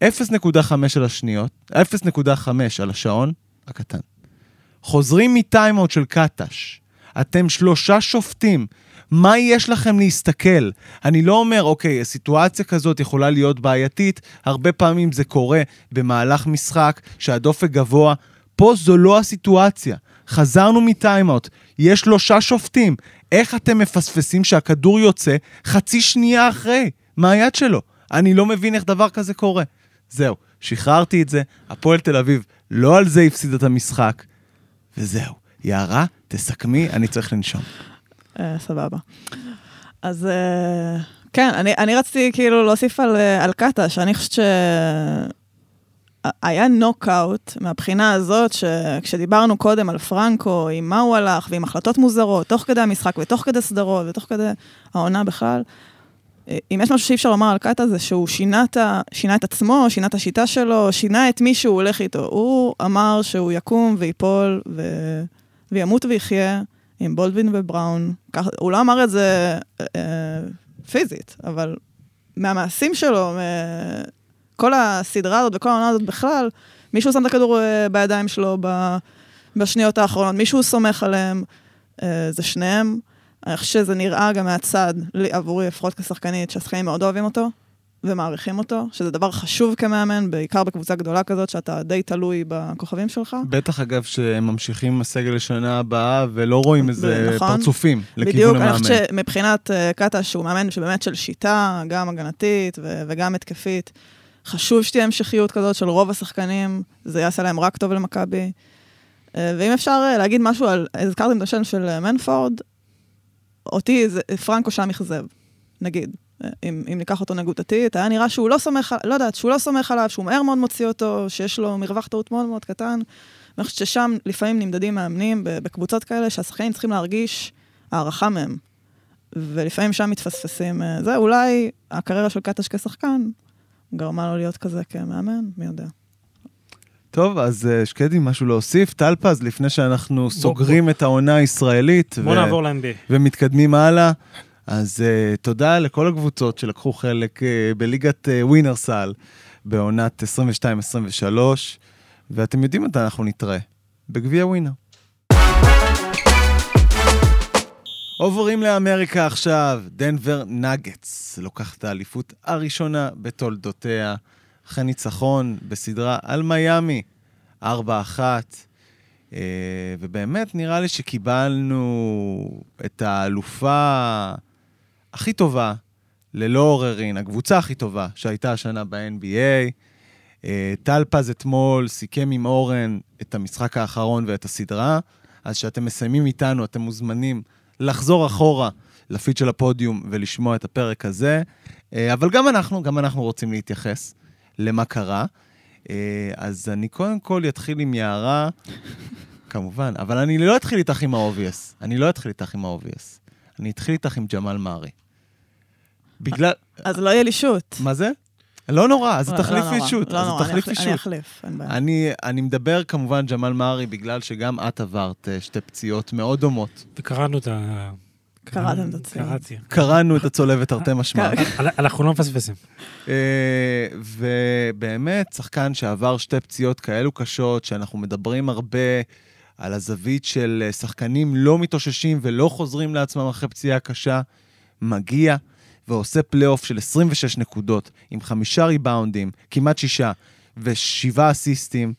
0.5 על השניות, 0.5 על השעון הקטן. חוזרים מטיימאוט של קטש. אתם שלושה שופטים. מה יש לכם להסתכל? אני לא אומר, אוקיי, סיטואציה כזאת יכולה להיות בעייתית, הרבה פעמים זה קורה במהלך משחק שהדופק גבוה. פה זו לא הסיטואציה. חזרנו מטיימאוט, יש שלושה שופטים. איך אתם מפספסים שהכדור יוצא חצי שנייה אחרי מהיד שלו? אני לא מבין איך דבר כזה קורה. זהו, שחררתי את זה, הפועל תל אביב לא על זה הפסיד את המשחק. וזהו. יערה, תסכמי, אני צריך לנשום. אה, סבבה. אז אה, כן, אני, רציתי כאילו להוסיף על, אה, על קטש, אני חושבת ש... היה נוקאוט מהבחינה הזאת, שכשדיברנו קודם על פרנקו, עם מה הוא הלך, ועם החלטות מוזרות, תוך כדי המשחק ותוך כדי סדרות ותוך כדי העונה בכלל, אם יש משהו שאי אפשר לומר על קאטה זה שהוא שינה את, שינה את עצמו, שינה את השיטה שלו, שינה את מי שהוא הולך איתו. הוא אמר שהוא יקום ויפול ו... וימות ויחיה עם בולדווין ובראון. כך, הוא לא אמר את זה אה, פיזית, אבל מהמעשים שלו, כל הסדרה הזאת וכל העונה הזאת בכלל, מישהו שם את הכדור אה, בידיים שלו ב, בשניות האחרונות, מישהו סומך עליהם, אה, זה שניהם. איך שזה נראה גם מהצד, עבורי לפחות כשחקנית, שהשחקנים מאוד אוהבים אותו ומעריכים אותו, שזה דבר חשוב כמאמן, בעיקר בקבוצה גדולה כזאת, שאתה די תלוי בכוכבים שלך. בטח, אגב, שהם ממשיכים עם הסגל לשנה הבאה ולא רואים איזה נכון, פרצופים לכיוון המאמן. בדיוק, אני חושבת שמבחינת קאטה, שהוא מאמן שבאמת של שיטה, גם הגנתית ו- וגם התקפית, חשוב שתהיה המשכיות כזאת של רוב השחקנים, זה יעשה להם רק טוב למכבי. Uh, ואם אפשר uh, להגיד משהו על, הזכרתם את השם של מנפורד, אותי זה, פרנקו שם אכזב, נגיד. אם, אם ניקח אותו נקודתית, היה נראה שהוא לא סומך, לא יודעת, שהוא לא סומך עליו, שהוא מהר מאוד מוציא אותו, שיש לו מרווח טעות מאוד מאוד קטן. אני חושבת ששם לפעמים נמדדים מאמנים בקבוצות כאלה, שהשחקנים צריכים להרגיש הערכה מהם. ולפעמים שם מתפספסים. אה, זה אולי הקריירה של קטש כשחקן גרמה לו להיות כזה כמאמן, מי יודע. טוב, אז אה, שקדי, משהו להוסיף? טלפז, לפני שאנחנו סוגרים בוא. את העונה הישראלית. בוא ו... נעבור ל-NBA. ומתקדמים הלאה. אז uh, תודה לכל הקבוצות שלקחו חלק uh, בליגת uh, ווינרסל בעונת 22-23, ואתם יודעים מתי אנחנו נתראה, בגביע ווינר. עוברים לאמריקה עכשיו, דנבר נגטס לוקחת את האליפות הראשונה בתולדותיה, אחרי ניצחון בסדרה על מיאמי, 4-1. ובאמת נראה לי שקיבלנו את האלופה הכי טובה, ללא עוררין, הקבוצה הכי טובה שהייתה השנה ב-NBA. אה, טל פז אתמול סיכם עם אורן את המשחק האחרון ואת הסדרה, אז כשאתם מסיימים איתנו, אתם מוזמנים לחזור אחורה לפיד של הפודיום ולשמוע את הפרק הזה. אה, אבל גם אנחנו, גם אנחנו רוצים להתייחס למה קרה. אה, אז אני קודם כל אתחיל עם יערה, כמובן, אבל אני לא אתחיל איתך עם ה-obvious. אני לא אתחיל איתך עם ה-obvious. אני אתחיל איתך עם ג'מאל מארי. בגלל... אז לא יהיה לי שוט. מה זה? לא נורא, אז לא, תחליף לי שוט. לא נורא, אני אחליף, אין בעיה. אני מדבר כמובן ג'מאל מארי, בגלל שגם את עברת אה, שתי פציעות מאוד דומות. וקראנו את ה... קראתם את הציון. קראתי. קראנו את הצולבת תרתי משמע. אנחנו לא מפספסים. אה, ובאמת, שחקן שעבר שתי פציעות כאלו קשות, שאנחנו מדברים הרבה על הזווית של אה, שחקנים לא מתאוששים ולא חוזרים לעצמם אחרי פציעה קשה, מגיע. ועושה פלייאוף של 26 נקודות, עם חמישה ריבאונדים, כמעט שישה, ושבעה אסיסטים,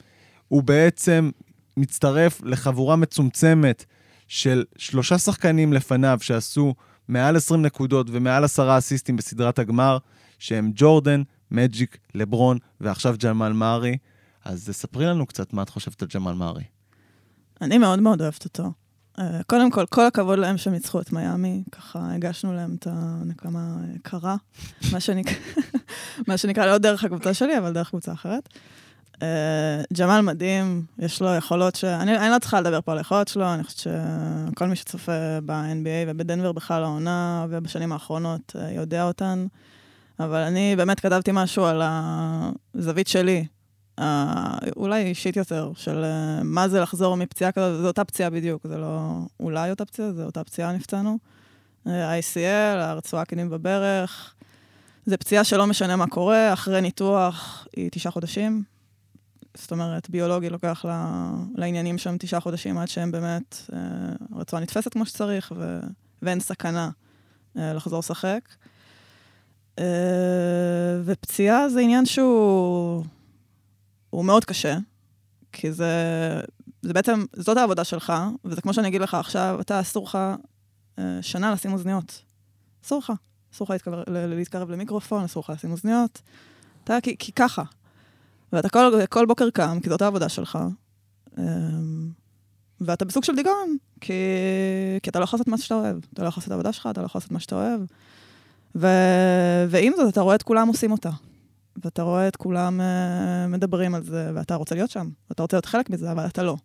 הוא בעצם מצטרף לחבורה מצומצמת של שלושה שחקנים לפניו שעשו מעל 20 נקודות ומעל עשרה אסיסטים בסדרת הגמר, שהם ג'ורדן, מג'יק, לברון ועכשיו ג'מאל מארי. אז ספרי לנו קצת מה את חושבת על ג'מאל מארי. אני מאוד מאוד אוהבת אותו. אה, קודם כל, כל הכבוד להם שהם ניצחו את מיאמי, ככה הגשנו להם את הנקמה קרה, מה, שנקרא, מה שנקרא לא דרך הקבוצה שלי, אבל דרך קבוצה אחרת. Uh, ג'מאל מדהים, יש לו יכולות ש... אני, אני לא צריכה לדבר פה על היכולות שלו, אני חושבת שכל מי שצופה ב-NBA ובדנבר בכלל העונה ובשנים האחרונות uh, יודע אותן. אבל אני באמת כתבתי משהו על הזווית שלי, אולי אישית יותר, של uh, מה זה לחזור מפציעה כזאת, זו אותה פציעה בדיוק, זה לא אולי אותה פציעה, זו אותה פציעה נפצענו. אה, ICL, הרצועה קדמים בברך, זה פציעה שלא משנה מה קורה, אחרי ניתוח היא תשעה חודשים. זאת אומרת, ביולוגי לוקח לה, לעניינים שם תשעה חודשים עד שהם באמת, הרצועה נתפסת כמו שצריך, ו, ואין סכנה לחזור לשחק. ופציעה זה עניין שהוא... הוא מאוד קשה, כי זה, זה בעצם, זאת העבודה שלך, וזה כמו שאני אגיד לך עכשיו, אתה אסור לך אה, שנה לשים אוזניות. אסור לך. אסור לך להתקרב, להתקרב למיקרופון, אסור לך לשים אוזניות. אתה, כי, כי ככה. ואתה כל, כל בוקר קם, כי זאת העבודה שלך, אה, ואתה בסוג של דיכאון, כי, כי אתה לא יכול לעשות מה שאתה אוהב. אתה לא יכול לעשות את העבודה שלך, אתה לא יכול לעשות מה שאתה אוהב. ו... ועם זאת, אתה רואה את כולם עושים אותה. ואתה רואה את כולם uh, מדברים על זה, ואתה רוצה להיות שם. ואתה רוצה להיות חלק מזה, אבל אתה לא.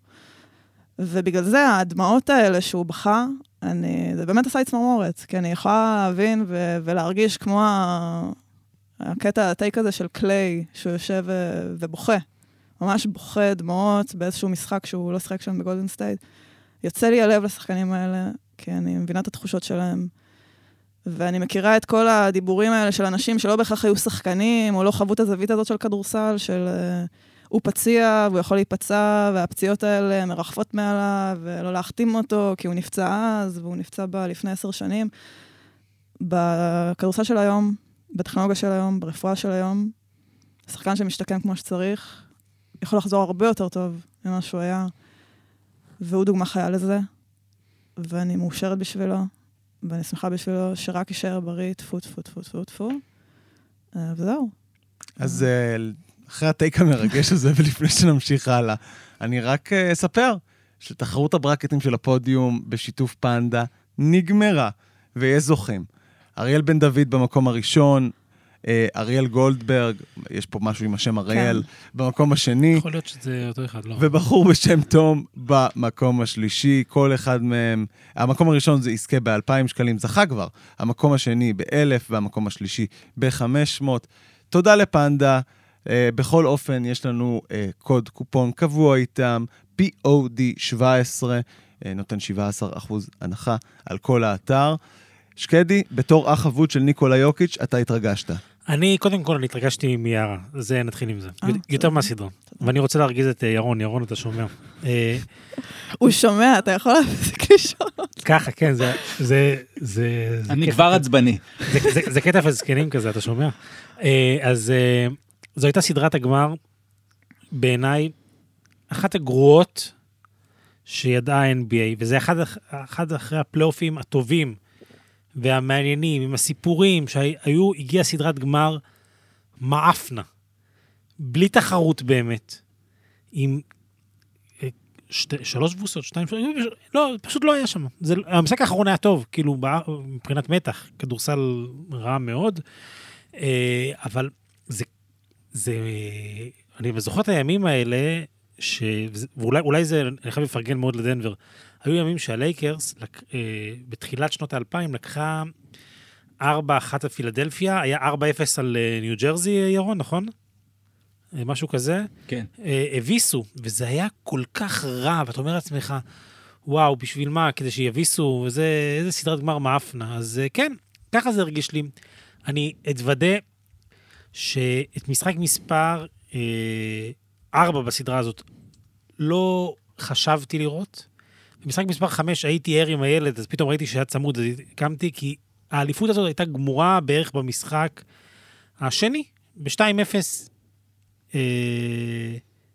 ובגלל זה, הדמעות האלה שהוא בכה, אני, זה באמת עשה לי צמרמורת, כי אני יכולה להבין ו- ולהרגיש כמו ה- הקטע, ה take הזה של קליי, שהוא יושב ו- ובוכה. ממש בוכה דמעות באיזשהו משחק שהוא לא שיחק שם בגולדן סטייט. יוצא לי הלב לשחקנים האלה, כי אני מבינה את התחושות שלהם. ואני מכירה את כל הדיבורים האלה של אנשים שלא בהכרח היו שחקנים, או לא חוו את הזווית הזאת של כדורסל, של אה, הוא פציע והוא יכול להיפצע, והפציעות האלה מרחפות מעליו, ולא להחתים אותו, כי הוא נפצע אז, והוא נפצע בה לפני עשר שנים. בכדורסל של היום, בטכנולוגיה של היום, ברפואה של היום, שחקן שמשתקם כמו שצריך, יכול לחזור הרבה יותר טוב ממה שהוא היה, והוא דוגמה חיה לזה, ואני מאושרת בשבילו, ואני שמחה בשבילו שרק יישאר בריא, טפו, טפו, טפו, טפו, טפו, אה, וזהו. אז אה, אחרי הטייק המרגש הזה, ולפני שנמשיך הלאה, אני רק אה, אספר שתחרות הברקטים של הפודיום בשיתוף פנדה נגמרה, ויש זוכים. אריאל בן דוד במקום הראשון, אריאל גולדברג, יש פה משהו עם השם אריאל, במקום השני, יכול להיות שזה אותו אחד, לא. ובחור בשם תום במקום השלישי, כל אחד מהם, המקום הראשון זה יזכה ב-2,000 שקלים, זכה כבר, המקום השני ב-1,000 והמקום השלישי ב-500. תודה לפנדה. Uh, בכל אופן, יש לנו uh, קוד קופון קבוע איתם, POD 17, uh, נותן 17% הנחה על כל האתר. שקדי, בתור אח אבוד של ניקולה יוקיץ', אתה התרגשת. אני, קודם כל, אני התרגשתי מיארה. זה, נתחיל עם זה. אה, יותר. מהסדרה. ואני רוצה להרגיז את אה, ירון, ירון, אתה שומע. אה, הוא שומע, אתה יכול להפסיק לשאול. ככה, כן, זה... זה, זה, זה אני. כבר עצבני. זה, זה, זה קטע של זקנים כזה, אתה שומע? אז זו הייתה סדרת הגמר, בעיניי, אחת הגרועות שידעה ה-NBA, וזה אחד, אח- אחד אחרי הפלייאופים הטובים והמעניינים, עם הסיפורים שהיו, הגיעה סדרת גמר מעפנה, בלי תחרות באמת, עם אה, שתי, שלוש תבוסות, שתיים, לא, פשוט לא היה שם. זה, המשחק האחרון היה טוב, כאילו, מבחינת מתח, כדורסל רע מאוד, אה, אבל זה, זה, אני זוכר את הימים האלה, ש... ואולי אולי זה, אני חייב לפרגן מאוד לדנבר. היו ימים שהלייקרס, לק... אה, בתחילת שנות האלפיים, לקחה 4-1 על פילדלפיה, היה 4-0 על אה, ניו ג'רזי, אה, ירון, נכון? אה, משהו כזה. כן. הביסו, וזה היה כל כך רע, ואתה אומר לעצמך, וואו, בשביל מה? כדי שיביסו, וזה, איזה סדרת גמר מאפנה. אז כן, ככה זה הרגיש לי. אני אתוודה שאת משחק מספר אה, 4 בסדרה הזאת לא חשבתי לראות. במשחק מספר 5 הייתי ער עם הילד, אז פתאום ראיתי שהיה צמוד, אז הקמתי, כי האליפות הזאת הייתה גמורה בערך במשחק השני, ב-2-0. אה,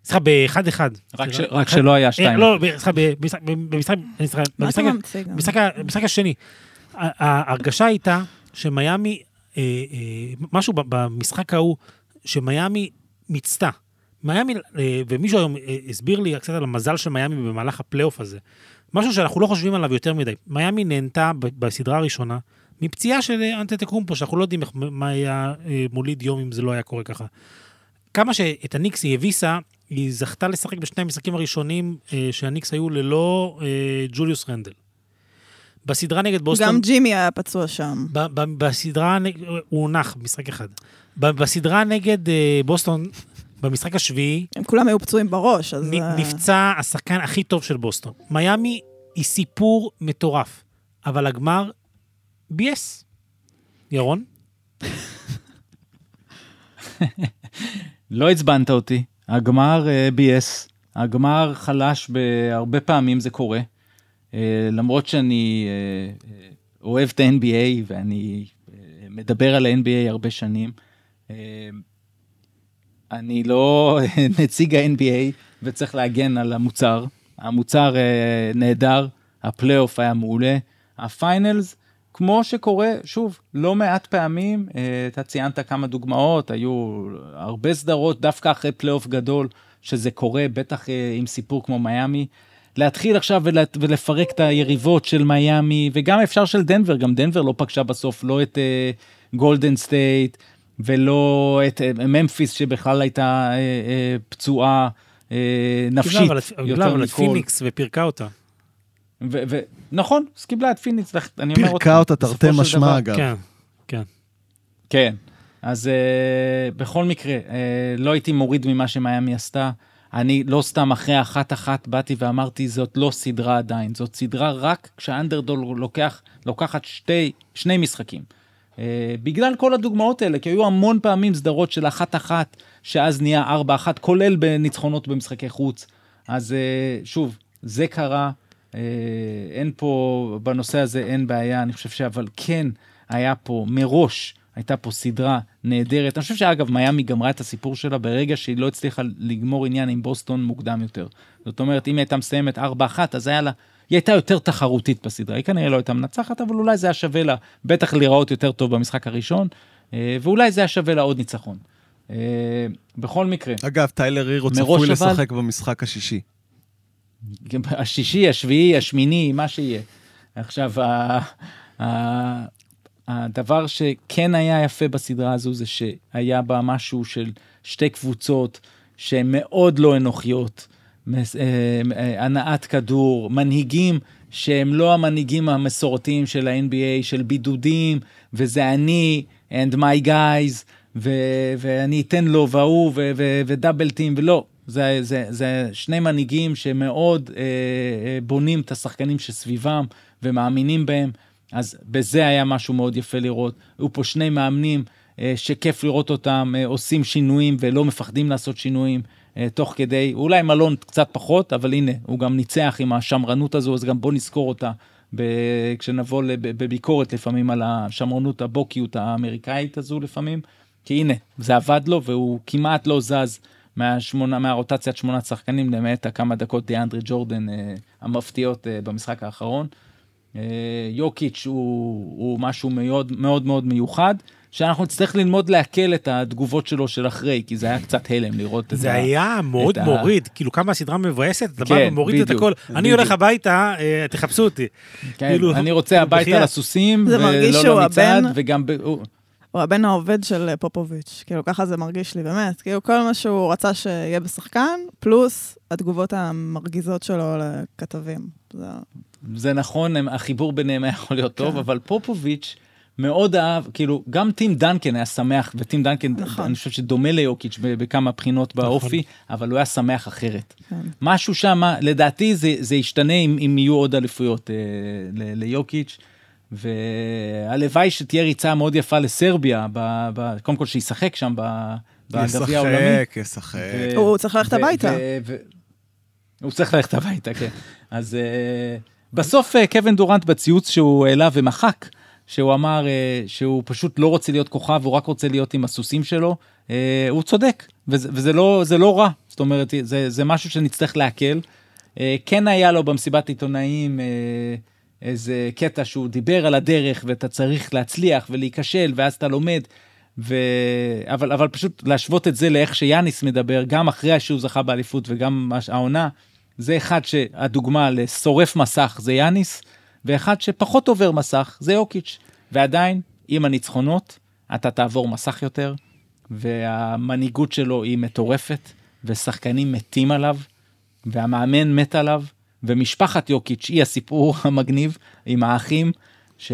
סליחה, ב-1-1. רק ש- רק שלא היה שתיים. לא, לא, סליחה, במשחק, השני. ההרגשה הייתה שמיאמי, אה, אה, משהו במשחק ההוא, שמיאמי מיצתה. מיאמי, אה, ומישהו היום אה, הסביר לי קצת על המזל של מיאמי במהלך הפלייאוף הזה. משהו שאנחנו לא חושבים עליו יותר מדי. מיאמי נהנתה בסדרה הראשונה מפציעה של אה, אנטטקומפו, שאנחנו לא יודעים מה היה מוליד יום אם זה לא היה קורה ככה. כמה שאת הניקס היא הביסה, היא זכתה לשחק בשני המשחקים הראשונים שהניקס היו ללא ג'וליוס רנדל. בסדרה נגד בוסטון... גם ג'ימי היה פצוע שם. ב- ב- בסדרה, הוא הונח במשחק אחד. ב- בסדרה נגד בוסטון, במשחק השביעי, הם כולם היו פצועים בראש, אז... אה, נפצע השחקן הכי טוב של בוסטון. מיאמי היא סיפור מטורף, אבל הגמר ביאס. ירון? לא עצבנת אותי, הגמר אה, ביאס, הגמר חלש בהרבה פעמים זה קורה. אה, למרות שאני אוהב את ה-NBA ואני מדבר על ה-NBA הרבה שנים, אני לא נציג ה-NBA וצריך להגן על המוצר. המוצר אה, נהדר, הפלייאוף היה מעולה, ה finals, כמו שקורה, שוב, לא מעט פעמים, אה, אתה ציינת כמה דוגמאות, היו הרבה סדרות דווקא אחרי פלייאוף גדול, שזה קורה, בטח אה, עם סיפור כמו מיאמי. להתחיל עכשיו ולה, ולפרק את היריבות של מיאמי, וגם אפשר של דנבר, גם דנבר לא פגשה בסוף לא את גולדן uh, סטייט, ולא את uh, ממפיס שבכלל הייתה uh, uh, פצועה נפשית יותר קיבלה, אבל את מכל. פיניקס ופירקה אותה. נכון, אז קיבלה את פיניקס, אני אומר עוד פירקה אותה תרתי משמע, דבר- אגב. כן, כן. כן, אז בכל מקרה, לא הייתי מוריד ממה שמיאמי עשתה. אני לא סתם אחרי אחת-אחת באתי ואמרתי, זאת לא סדרה עדיין, זאת סדרה רק כשהאנדרדול לוקח, לוקחת שתי, שני משחקים. Uh, בגלל כל הדוגמאות האלה, כי היו המון פעמים סדרות של אחת-אחת, שאז נהיה ארבע-אחת, כולל בניצחונות במשחקי חוץ. אז uh, שוב, זה קרה, uh, אין פה, בנושא הזה אין בעיה, אני חושב שאבל כן היה פה מראש, הייתה פה סדרה נהדרת. אני חושב שאגב, מיאמי גמרה את הסיפור שלה ברגע שהיא לא הצליחה לגמור עניין עם בוסטון מוקדם יותר. זאת אומרת, אם היא הייתה מסיימת 4-1, אז היה לה, היא הייתה יותר תחרותית בסדרה. היא כנראה לא הייתה מנצחת, אבל אולי זה היה שווה לה בטח להיראות יותר טוב במשחק הראשון, אה, ואולי זה היה שווה לה עוד ניצחון. אה, בכל מקרה, אגב, טיילר הירו צפוי לשחק במשחק השישי. השישי, השביעי, השמיני, מה שיהיה. עכשיו, הדבר שכן היה יפה בסדרה הזו זה שהיה בה משהו של שתי קבוצות שהן מאוד לא אנוכיות, הנעת כדור, מנהיגים שהם לא המנהיגים המסורתיים של ה-NBA, של בידודים, וזה אני and my guys, ו- ואני אתן לו וההוא ו- ו- ודאבל טים, ולא. זה, זה, זה שני מנהיגים שמאוד אה, אה, בונים את השחקנים שסביבם ומאמינים בהם, אז בזה היה משהו מאוד יפה לראות. היו פה שני מאמנים אה, שכיף לראות אותם אה, עושים שינויים ולא מפחדים לעשות שינויים אה, תוך כדי, אולי מלון קצת פחות, אבל הנה, הוא גם ניצח עם השמרנות הזו, אז גם בוא נזכור אותה. ב- כשנבוא לב- בביקורת לפעמים על השמרנות, הבוקיות האמריקאית הזו לפעמים, כי הנה, זה עבד לו והוא כמעט לא זז מהשמונה, מהרוטציית שמונת שחקנים, למעט הכמה דקות דיאנדרי ג'ורדן אה, המפתיעות אה, במשחק האחרון. אה, יוקיץ' הוא, הוא משהו מאוד מאוד מאוד מיוחד, שאנחנו נצטרך ללמוד לעכל את התגובות שלו של אחרי, כי זה היה קצת הלם לראות את זה ה... היה מאוד מוריד, כאילו כמה הסדרה מבואסת, אתה בא כן, ומוריד את הכל, אני. הולך הביתה, אה, תחפשו אותי. כן, כאילו, אני רוצה הביתה. לסוסים, זה ולא למצעד, וגם... הוא- הבן העובד של פופוביץ', כאילו ככה זה מרגיש לי, באמת. כאילו כל מה שהוא רצה שיהיה בשחקן, פלוס התגובות המרגיזות שלו לכתבים. זה... זה נכון, הם- החיבור ביניהם היה יכול להיות טוב, כן. אבל פופוביץ' מאוד אהב, כאילו, גם טים דנקן היה שמח, וטים דנקן, נכון. אני חושב שדומה ליוקיץ' בכמה בחינות באופי, אבל הוא היה שמח אחרת. כן. משהו שם, לדעתי זה, זה ישתנה אם, אם יהיו עוד אליפויות אה, ל- ליוקיץ', והלוואי שתהיה ריצה מאוד יפה לסרביה, ב, ב, קודם כל שישחק שם ב- בגביע העולמי. ישחק, ישחק. ו- הוא צריך ללכת הביתה. ו- ו- הוא צריך ללכת הביתה, כן. אז אה, בסוף אה, קווין דורנט בציוץ שהוא העלה ומחק, שהוא אמר אה, שהוא פשוט לא רוצה להיות כוכב, הוא רק רוצה להיות עם הסוסים שלו, אה, הוא צודק, וזה, וזה לא, לא רע, זאת אומרת, זה, זה משהו שנצטרך לעכל. אה, כן היה לו במסיבת עיתונאים אה, איזה קטע שהוא דיבר על הדרך, ואתה צריך להצליח ולהיכשל, ואז אתה לומד. ו... אבל, אבל פשוט להשוות את זה לאיך שיאניס מדבר, גם אחרי שהוא זכה באליפות וגם העונה, זה אחד שהדוגמה לשורף מסך זה יאניס, ואחד שפחות עובר מסך זה יוקיץ'. ועדיין, עם הניצחונות, אתה תעבור מסך יותר, והמנהיגות שלו היא מטורפת, ושחקנים מתים עליו, והמאמן מת עליו, ומשפחת יוקיץ' היא הסיפור המגניב עם האחים, ש...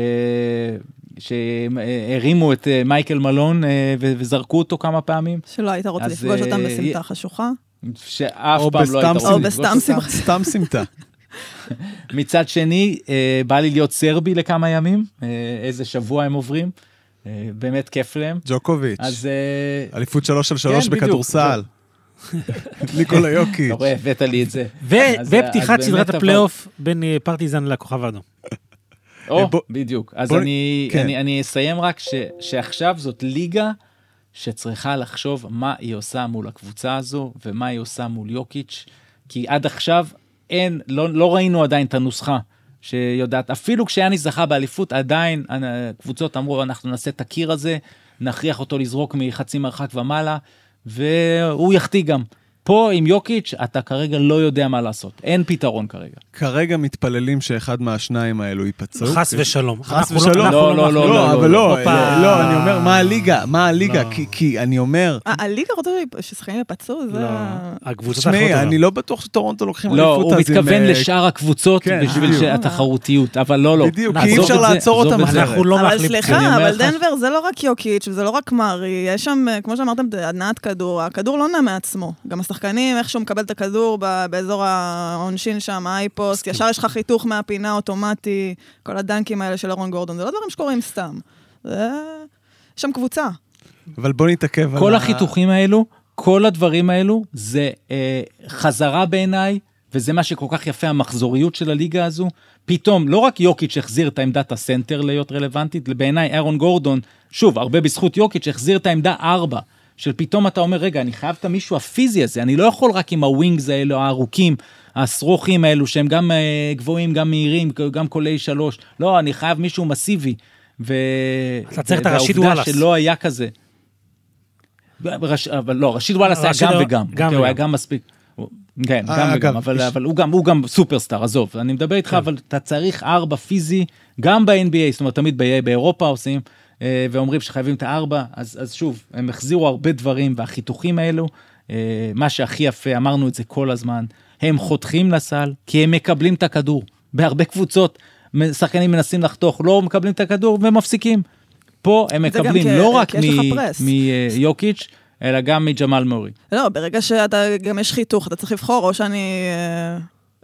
שהרימו את אה, מייקל מלון אה, וזרקו אותו כמה פעמים, שלא היית רוצה אז, לפגוש אותם אה, בסמטה חשוכה. שאף או פעם לא היית בסתם רוצה או לפגוש בסתם אותם. שמחה. סתם סמטה. מצד שני, אה, בא לי להיות סרבי לכמה ימים, אה, איזה שבוע הם עוברים, אה, באמת כיף להם. ג'וקוביץ', אז אליפות שלוש על שלוש כן. בכדורסל. ניקולה יוקיץ'. אתה רואה, הבאת לי את זה. ופתיחת סדרת הפלייאוף בין פרטיזן לכוכב האדום. או, בדיוק. אז אני, כן. אני, אני אסיים רק שעכשיו זאת ליגה שצריכה לחשוב מה היא עושה מול הקבוצה הזו ומה היא עושה מול יוקיץ', כי עד עכשיו אין, לא, לא ראינו עדיין את הנוסחה שיודעת, אפילו כשיאניס זכה באליפות, עדיין הקבוצות אמרו, אנחנו נעשה את הקיר הזה, נכריח אותו לזרוק מחצי מרחק ומעלה, והוא יחטיא גם. פה עם יוקיץ', אתה כרגע לא יודע מה לעשות. אין פתרון כרגע. כרגע מתפללים שאחד מהשניים האלו ייפצעו. חס ושלום. חס אנחנו ושלום. אנחנו לא, לא, אנחנו לא, לא, אבל לא, הופה. לא, אני אומר, מה הליגה? מה הליגה? לא. כי- כי אני אומר, אה, הליגה רוצה ששחקנים יפצעו? זה... לא, הקבוצות האחרות... תשמעי, אבל. אני לא בטוח שטורונטו לוקחים לא, אליפות הוא אז עם, מתכוון אה, לשאר הקבוצות כן, בשביל. התחרותיות, אבל לא, לא. בדיוק, כי אי אפשר לעצור אותם. אחרת. אנחנו לא אבל מאחלים... אני סליחה, אבל דנבר זה לא רק יוקיץ' וזה לא רק מארי, יש שם, אה, כמו שאמרתם, הנעת כדור. הכדור לא נע מעצמו. גם השחקנים, איך שהוא מקבל את הכדור ב- באזור העונשין שם, האייפוסט, ישר יש לך חיתוך מהפינה אוטומטי, כל הדנקים האלה של אורון גורדון, זה לא דברים שקורים סתם. זה... יש שם קבוצה. אבל בוא נתעכב על כל החיתוכים האלו, כל הדברים האלו, זה אה, חזרה בעיניי, וזה מה שכל כך יפה, המחזוריות של הליגה הזו. פתאום, לא רק יוקיץ' החזיר את העמדת הסנטר להיות רלוונטית, בעיניי אהרון גורדון, שוב, הרבה בזכות יוקיץ', החזיר את העמדה 4. של פתאום אתה אומר, רגע, אני חייב את המישהו הפיזי הזה, אני לא יכול רק עם הווינגס האלו, הארוכים, הסרוכים האלו, שהם גם אה, גבוהים, גם מהירים, גם קולי שלוש. לא, אני חייב מישהו מסיבי. ו... אתה צריך את והעובדה וואלאס. שלא היה כזה. רש... אבל לא, רשיד וואלאס היה גם וגם. גם כן, הוא היה וגם. גם מספיק. כן, אה, גם אגב, וגם, אבל, יש- אבל הוא, גם, הוא גם סופרסטאר, עזוב, אני מדבר איתך, אבל אתה צריך ארבע פיזי, גם ב-NBA, זאת אומרת, תמיד ב- באירופה עושים, ואומרים שחייבים את הארבע, אז, אז שוב, הם החזירו הרבה דברים, והחיתוכים האלו, אה, מה שהכי יפה, אמרנו את זה כל הזמן, הם חותכים לסל, כי הם מקבלים את הכדור. בהרבה קבוצות, שחקנים מנסים לחתוך, לא מקבלים את הכדור ומפסיקים. פה הם מקבלים לא רק כי פרס. מיוקיץ', אלא גם מג'מאל מורי. לא, ברגע שאתה, גם יש חיתוך, אתה צריך לבחור, או שאני אה,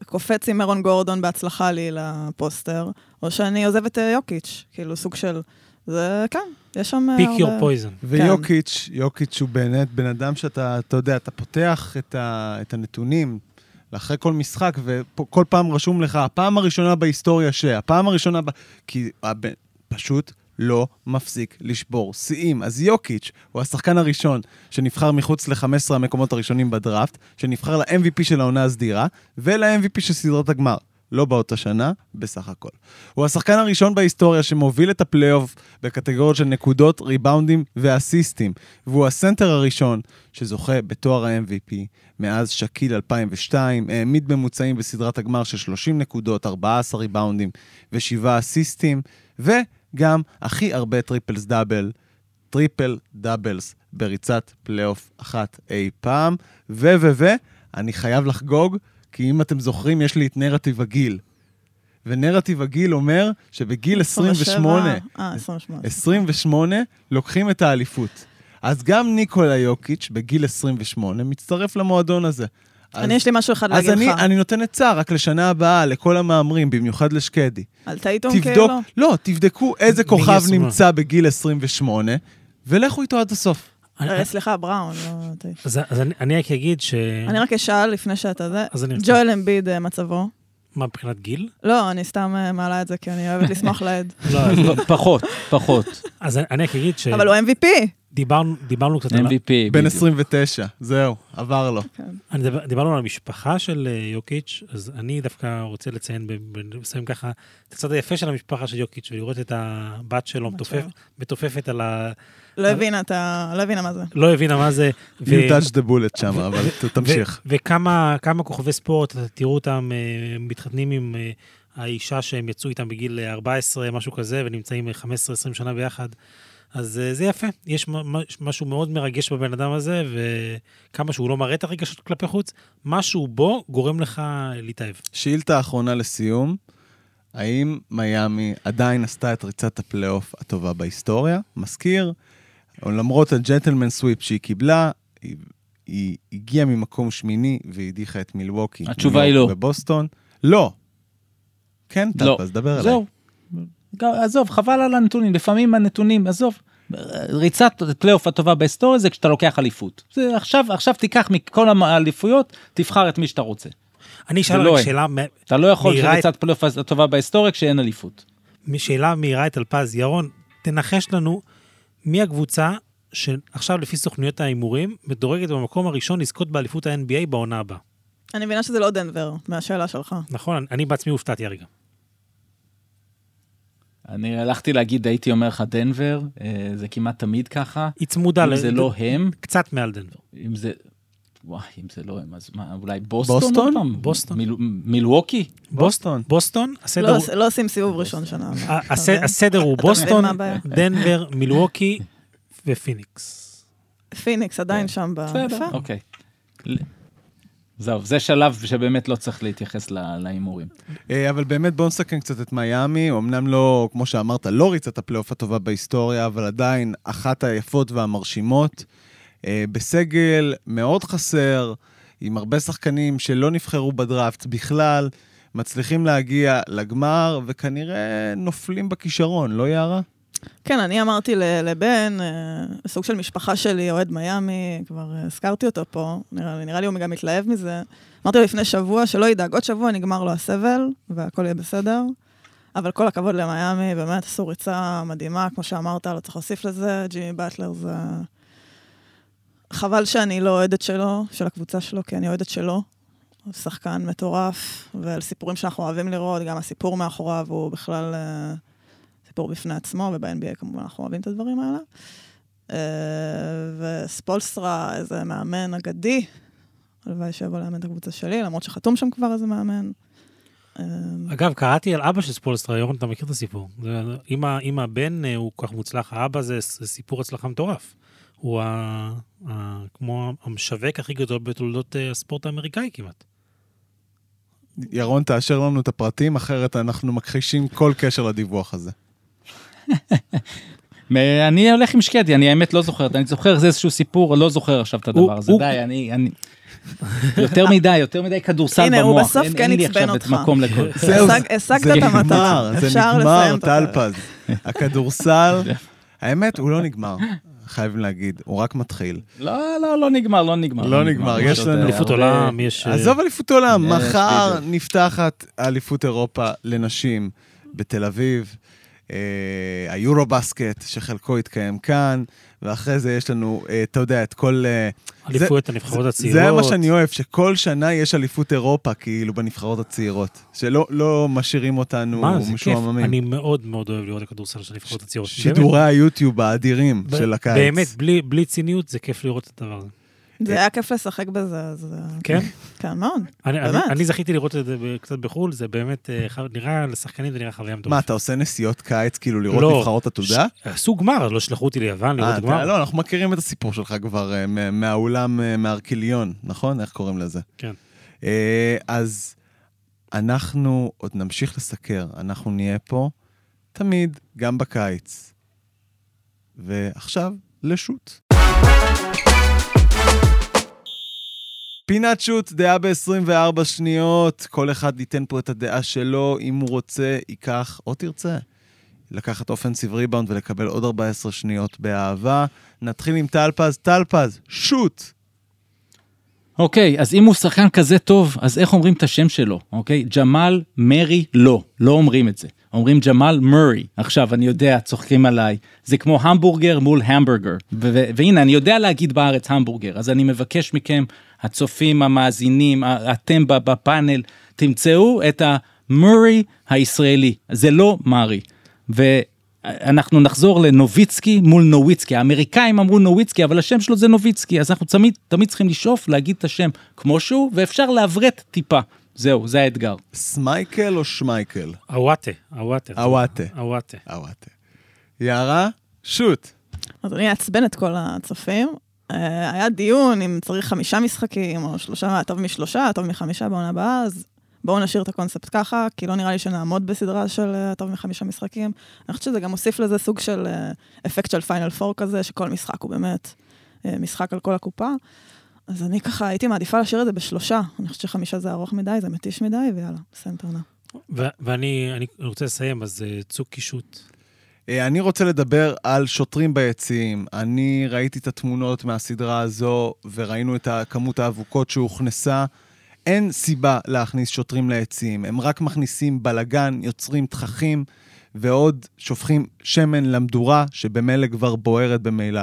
קופץ עם אירון גורדון בהצלחה לי לפוסטר, או שאני עוזב את אה, יוקיץ', כאילו סוג של... זה, כן, יש שם פיק. יור פויזן. ויוקיץ', יוקיץ' הוא באמת בן אדם שאתה, אתה יודע, אתה פותח את, ה, את הנתונים אחרי כל משחק, וכל פעם רשום לך, הפעם הראשונה בהיסטוריה ש... הפעם הראשונה ב... כי הבן, פשוט לא מפסיק לשבור שיאים. אז יוקיץ' הוא השחקן הראשון שנבחר מחוץ ל-15 המקומות הראשונים בדראפט, שנבחר ל-MVP של העונה הסדירה, ול-MVP של סדרת הגמר. לא באותה שנה, בסך הכל. הוא השחקן הראשון בהיסטוריה שמוביל את הפלייאוף בקטגוריות של נקודות, ריבאונדים ואסיסטים, והוא הסנטר הראשון שזוכה בתואר ה-MVP מאז שקיל 2002, העמיד ממוצעים בסדרת הגמר של 30 נקודות, 14 ריבאונדים ו-7 אסיסטים, וגם הכי הרבה triples double, triple doubles בריצת פלייאוף אחת אי פעם, ו ו ו, אני חייב לחגוג, כי אם אתם זוכרים, יש לי את נרטיב הגיל. ונרטיב הגיל אומר שבגיל 28, אה, 28. 28 לוקחים את האליפות. אז גם ניקולה יוקיץ' בגיל 28 מצטרף למועדון הזה. אז, אני, יש לי משהו אחד אז להגיד אני, לך. אני נותן עצה רק לשנה הבאה, לכל המהמרים, במיוחד לשקדי. טייטום תבדוק, כאילו? לא, תבדקו איזה כוכב 28. נמצא בגיל 28, ולכו איתו עד הסוף. אה, סליחה, בראון. לא. אז אז אני- רק אגיד ש... אני רק אשאל לפני שאתה זה. אז אני רוצה- ג'ואל אמביד, אה, מצבו? מה, מבחינת גיל? לא, אני סתם אה, מעלה את זה, כי אני אוהבת לשמוח לעד. לא, לא. פחות, פחות. אז אני- רק אגיד אבל הוא MVP. שדיברנו קצת על... ה- MVP. בן בדיוק. 29, זהו, עבר לו. אני דבר- דיברנו על המשפחה של אה, יוקיץ', אז אני דווקא רוצה לציין, מסיים ככה, את הצד היפה של המשפחה של יוקיץ', ולראות את הבת שלו שלו. מתופפת על ה... לא הבינה את ה... לא הבינה מה זה. לא הבינה מה זה. ו- You touch the bullet שם, אבל תמשיך. וכמה כמה כוכבי ספורט, תראו אותם אה, מתחתנים עם אה, האישה שהם יצאו איתם בגיל אה, 14, משהו כזה, ונמצאים אה, 15-20 שנה ביחד. אז אה, זה יפה, יש משהו מאוד מרגש בבן אדם הזה, וכמה שהוא לא מראה את הרגשות כלפי חוץ, משהו בו גורם לך להתאהב. שאילתה אחרונה לסיום, האם מיאמי עדיין עשתה את ריצת הפלייאוף הטובה בהיסטוריה? מזכיר, למרות ה gentleman sweep שהיא קיבלה, היא, היא הגיעה ממקום שמיני והדיחה את מילווקי. התשובה היא לא. ובוסטון. לא. כן, לא. טאפס, דבר אליי. זהו. עזוב, חבל על הנתונים, לפעמים הנתונים, עזוב. ריצת פלייאוף הטובה בהיסטוריה זה כשאתה לוקח אליפות. זה עכשיו, עכשיו תיקח מכל האליפויות, תבחר את מי שאתה רוצה. אני אשאל לא רק אין. שאלה, מ- אתה לא יכול שריצת פלייאוף הטובה בהיסטוריה כשאין אליפות. שאלה מהירה את אלפז. ירון, תנחש לנו מי הקבוצה שעכשיו לפי סוכנויות ההימורים, מדורגת במקום הראשון לזכות באליפות ה-NBA בעונה הבאה. אני מבינה שזה לא דנבר, מהשאלה שלך. נכון? אני- אני בעצמי הופתעתי הרגע. אני הלכתי להגיד, הייתי אומר לך דנבר, אה, זה כמעט תמיד ככה. היא צמודה, אם ל- זה לא הם, קצת מעל דנבר. אם זה... וואי, אם זה לא הם, אז מה, אולי בוסטון? בוסטון? בוסטון. מיל- מילווקי? בוסטון. בוסטון, הסדר לא הוא... לא עושים סיבוב ראשון שנה. הסדר הוא בוסטון? דנבר, מילווקי ופיניקס. פיניקס עדיין שם ב... בסדר. אוקיי. זהו, זה שלב שבאמת לא צריך להתייחס להימורים. אה, אבל באמת בואו נסכם קצת את מיאמי, אמנם לא, כמו שאמרת, לא ריצת הפלייאוף הטובה בהיסטוריה, אבל עדיין אחת היפות והמרשימות. אה, בסגל מאוד חסר, עם הרבה שחקנים שלא נבחרו בדראפט בכלל, מצליחים להגיע לגמר, וכנראה נופלים בכישרון, לא יערה? כן, אני אמרתי לבן, אה, סוג של משפחה שלי, אוהד מיאמי, כבר אה, הזכרתי אותו פה, נראה לי, נראה לי הוא גם מתלהב מזה. אמרתי לו לפני שבוע שלא ידאג, עוד שבוע נגמר לו הסבל, והכל יהיה בסדר. אבל כל הכבוד למיאמי, באמת עשו ריצה מדהימה, כמו שאמרת, לא צריך להוסיף לזה, ג'ימי באטלר זה... חבל שאני לא אוהדת שלו, של הקבוצה שלו, כי אני אוהדת שלו. הוא שחקן מטורף, ועל סיפורים שאנחנו אוהבים לראות, גם הסיפור מאחוריו הוא בכלל אה, סיפור בפני עצמו, וב-NBA כמובן אנחנו אוהבים את הדברים האלה. אה, וספולסטרה, איזה מאמן אגדי, הלוואי שיבוא לאמן את הקבוצה שלי, למרות שחתום שם כבר איזה מאמן. אה, אגב, קראתי על אבא של ספולסטרה, יורן, אתה מכיר את הסיפור. אם הבן אה, הוא כל כך מוצלח, האבא זה סיפור הצלחה מטורף. הוא ה- ה- כמו המשווק הכי גדול בתולדות הספורט האמריקאי כמעט. ירון, תאשר לנו את הפרטים, אחרת אנחנו מכחישים כל קשר לדיווח הזה. אני הולך עם שקדי, אני האמת לא זוכר, אני זוכר זה איזשהו סיפור, לא זוכר עכשיו את הדבר הזה, די, אני, אני... יותר מדי, יותר מדי כדורסל הנה, הוא במוח, בסוף אין- כן אין לי עצבן עכשיו את אותך. מקום לכל. זהו, השג- השגת זה את המטרה. נגמר, זה אפשר נגמר, לסיים את. טלפז. הכדורסל, האמת, הוא לא נגמר, חייבים להגיד, הוא רק מתחיל. לא, לא, לא נגמר, לא נגמר. לא נגמר, יש עוד לנו- אליפות הרבה- עולם, יש... אה, עזוב אליפות עולם, יש, מחר. נפתחת אליפות אירופה לנשים בתל אביב. אה, היורו בסקט, שחלקו יתקיים כאן, ואחרי זה יש לנו, אה, אתה יודע, את כל... אה, אליפויות הנבחרות הצעירות. זה מה שאני אוהב, שכל שנה יש אליפות אירופה, כאילו, בנבחרות הצעירות. שלא לא משאירים אותנו מה, זה כיף. משועממים. אני מאוד מאוד אוהב לראות את הכדורסל של הנבחרות הצעירות. שידורי היוטיוב האדירים של הקיץ. באמת, בלי- בלי ציניות, זה כיף לראות את הדבר הזה. זה היה כיף לשחק בזה, אז... אה, כן? כן, מאוד. אני- אני- באמת. אני זכיתי לראות את זה קצת בחו"ל, זה באמת אה, נראה, לשחקנים זה נראה חוויה מטורפת. מה, אתה עושה נסיעות קיץ, כאילו, לראות לא. נבחרות עתודה? עשו גמר, לא שלחו אותי ליוון אה, לראות גמר. לא, אנחנו מכירים את הסיפור שלך כבר אה, מה- מהאולם, אה, מהארקיליון, נכון? איך קוראים לזה? כן. אה, אז אנחנו עוד נמשיך לסקר, אנחנו נהיה פה תמיד, גם בקיץ. ועכשיו, לשוט. פינת שוט, דעה ב-24 שניות, כל אחד ייתן פה את הדעה שלו, אם הוא רוצה, ייקח או תרצה. לקחת אופנסיב ריבאונד ולקבל עוד 14 שניות באהבה. נתחיל עם טלפז, טלפז, שוט! אוקיי, אז אם הוא שחקן כזה טוב, אז איך אומרים את השם שלו, אוקיי? ג'מאל מרי לא, לא אומרים את זה. אומרים ג'מאל מרי. עכשיו, אני יודע, צוחקים עליי. זה כמו המבורגר מול המבורגר. והנה, אני יודע להגיד בארץ המבורגר, אז אני מבקש מכם, הצופים, המאזינים, אתם בפאנל, תמצאו את המרי הישראלי. זה לא מרי. ואנחנו נחזור לנוביצקי מול נוביצקי. האמריקאים אמרו נוביצקי, אבל השם שלו זה נוביצקי, אז אנחנו תמיד, תמיד צריכים לשאוף להגיד את השם כמו שהוא, ואפשר לעברת טיפה. זהו, זה האתגר. סמייקל או שמייקל? אוואטה, אוואטה. אוואטה. אוואטה. אוואטה. יערה, שוט. אז אני אעצבן את כל הצופים. אה, היה דיון אם צריך חמישה משחקים, או שלושה, טוב משלושה, טוב מחמישה בעונה הבאה, אז בואו נשאיר את הקונספט ככה, כי לא נראה לי שנעמוד בסדרה של אה, טוב מחמישה משחקים. אני חושבת שזה גם מוסיף לזה סוג של אה, אפקט של פיינל פור כזה, שכל משחק הוא באמת משחק על כל הקופה. אז אני ככה הייתי מעדיפה להשאיר את זה בשלושה. אני חושבת שחמישה זה ארוך מדי, זה מתיש מדי, ויאללה, נסיים את העונה. ואני אני רוצה לסיים, אז צוק קישוט. אה, אני רוצה לדבר על שוטרים ביציעים. אני ראיתי את התמונות מהסדרה הזו, וראינו את כמות האבוקות שהוכנסה. אין סיבה להכניס שוטרים ליציעים, הם רק מכניסים בלגן, יוצרים תככים, ועוד שופכים שמן למדורה, שבמילא כבר בוערת במילא.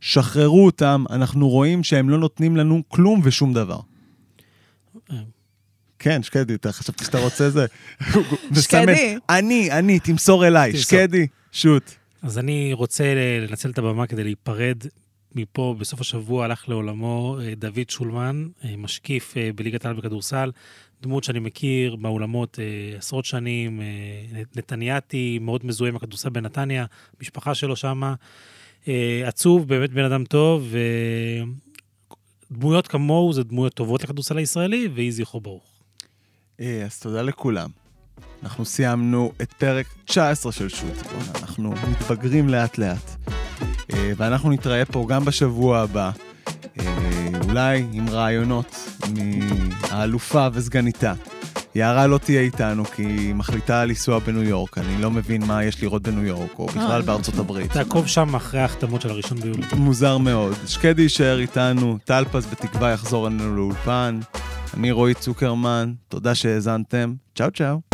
שחררו אותם, אנחנו רואים שהם לא נותנים לנו כלום ושום דבר. כן, שקדי, אתה חשבתי שאתה רוצה זה. שקדי. אני, אני, תמסור אליי. שקדי, שוט. אז אני רוצה לנצל את הבמה כדי להיפרד מפה, בסוף השבוע הלך לעולמו אה, דוד שולמן, אה, משקיף אה, בליגת העל בכדורסל, דמות שאני מכיר באולמות עשרות שנים, נתניאתי, מאוד מזוהה עם הכדורסל בנתניה, משפחה שלו שמה. עצוב, באמת בן אדם טוב, ודמויות כמוהו זה דמויות טובות לכדורסל הישראלי, ויהי זכרו ברוך. אז תודה לכולם. אנחנו סיימנו את פרק 19 של שוט. בוא'נה, אנחנו מתבגרים לאט לאט. אה, ואנחנו נתראה פה גם בשבוע הבא, אה, אולי עם רעיונות מהאלופה וסגניתה. יערה לא תהיה איתנו כי היא מחליטה לנסוע בניו יורק, אני לא מבין מה יש לראות בניו יורק, או בכלל בארצות הברית. תעקוב שם אחרי ההחתמות של הראשון ביולי. מוזר מאוד. שקדי יישאר איתנו, טלפז בתקווה יחזור אלינו לאולפן. אני רועי צוקרמן, תודה שהאזנתם, צ'או צ'או.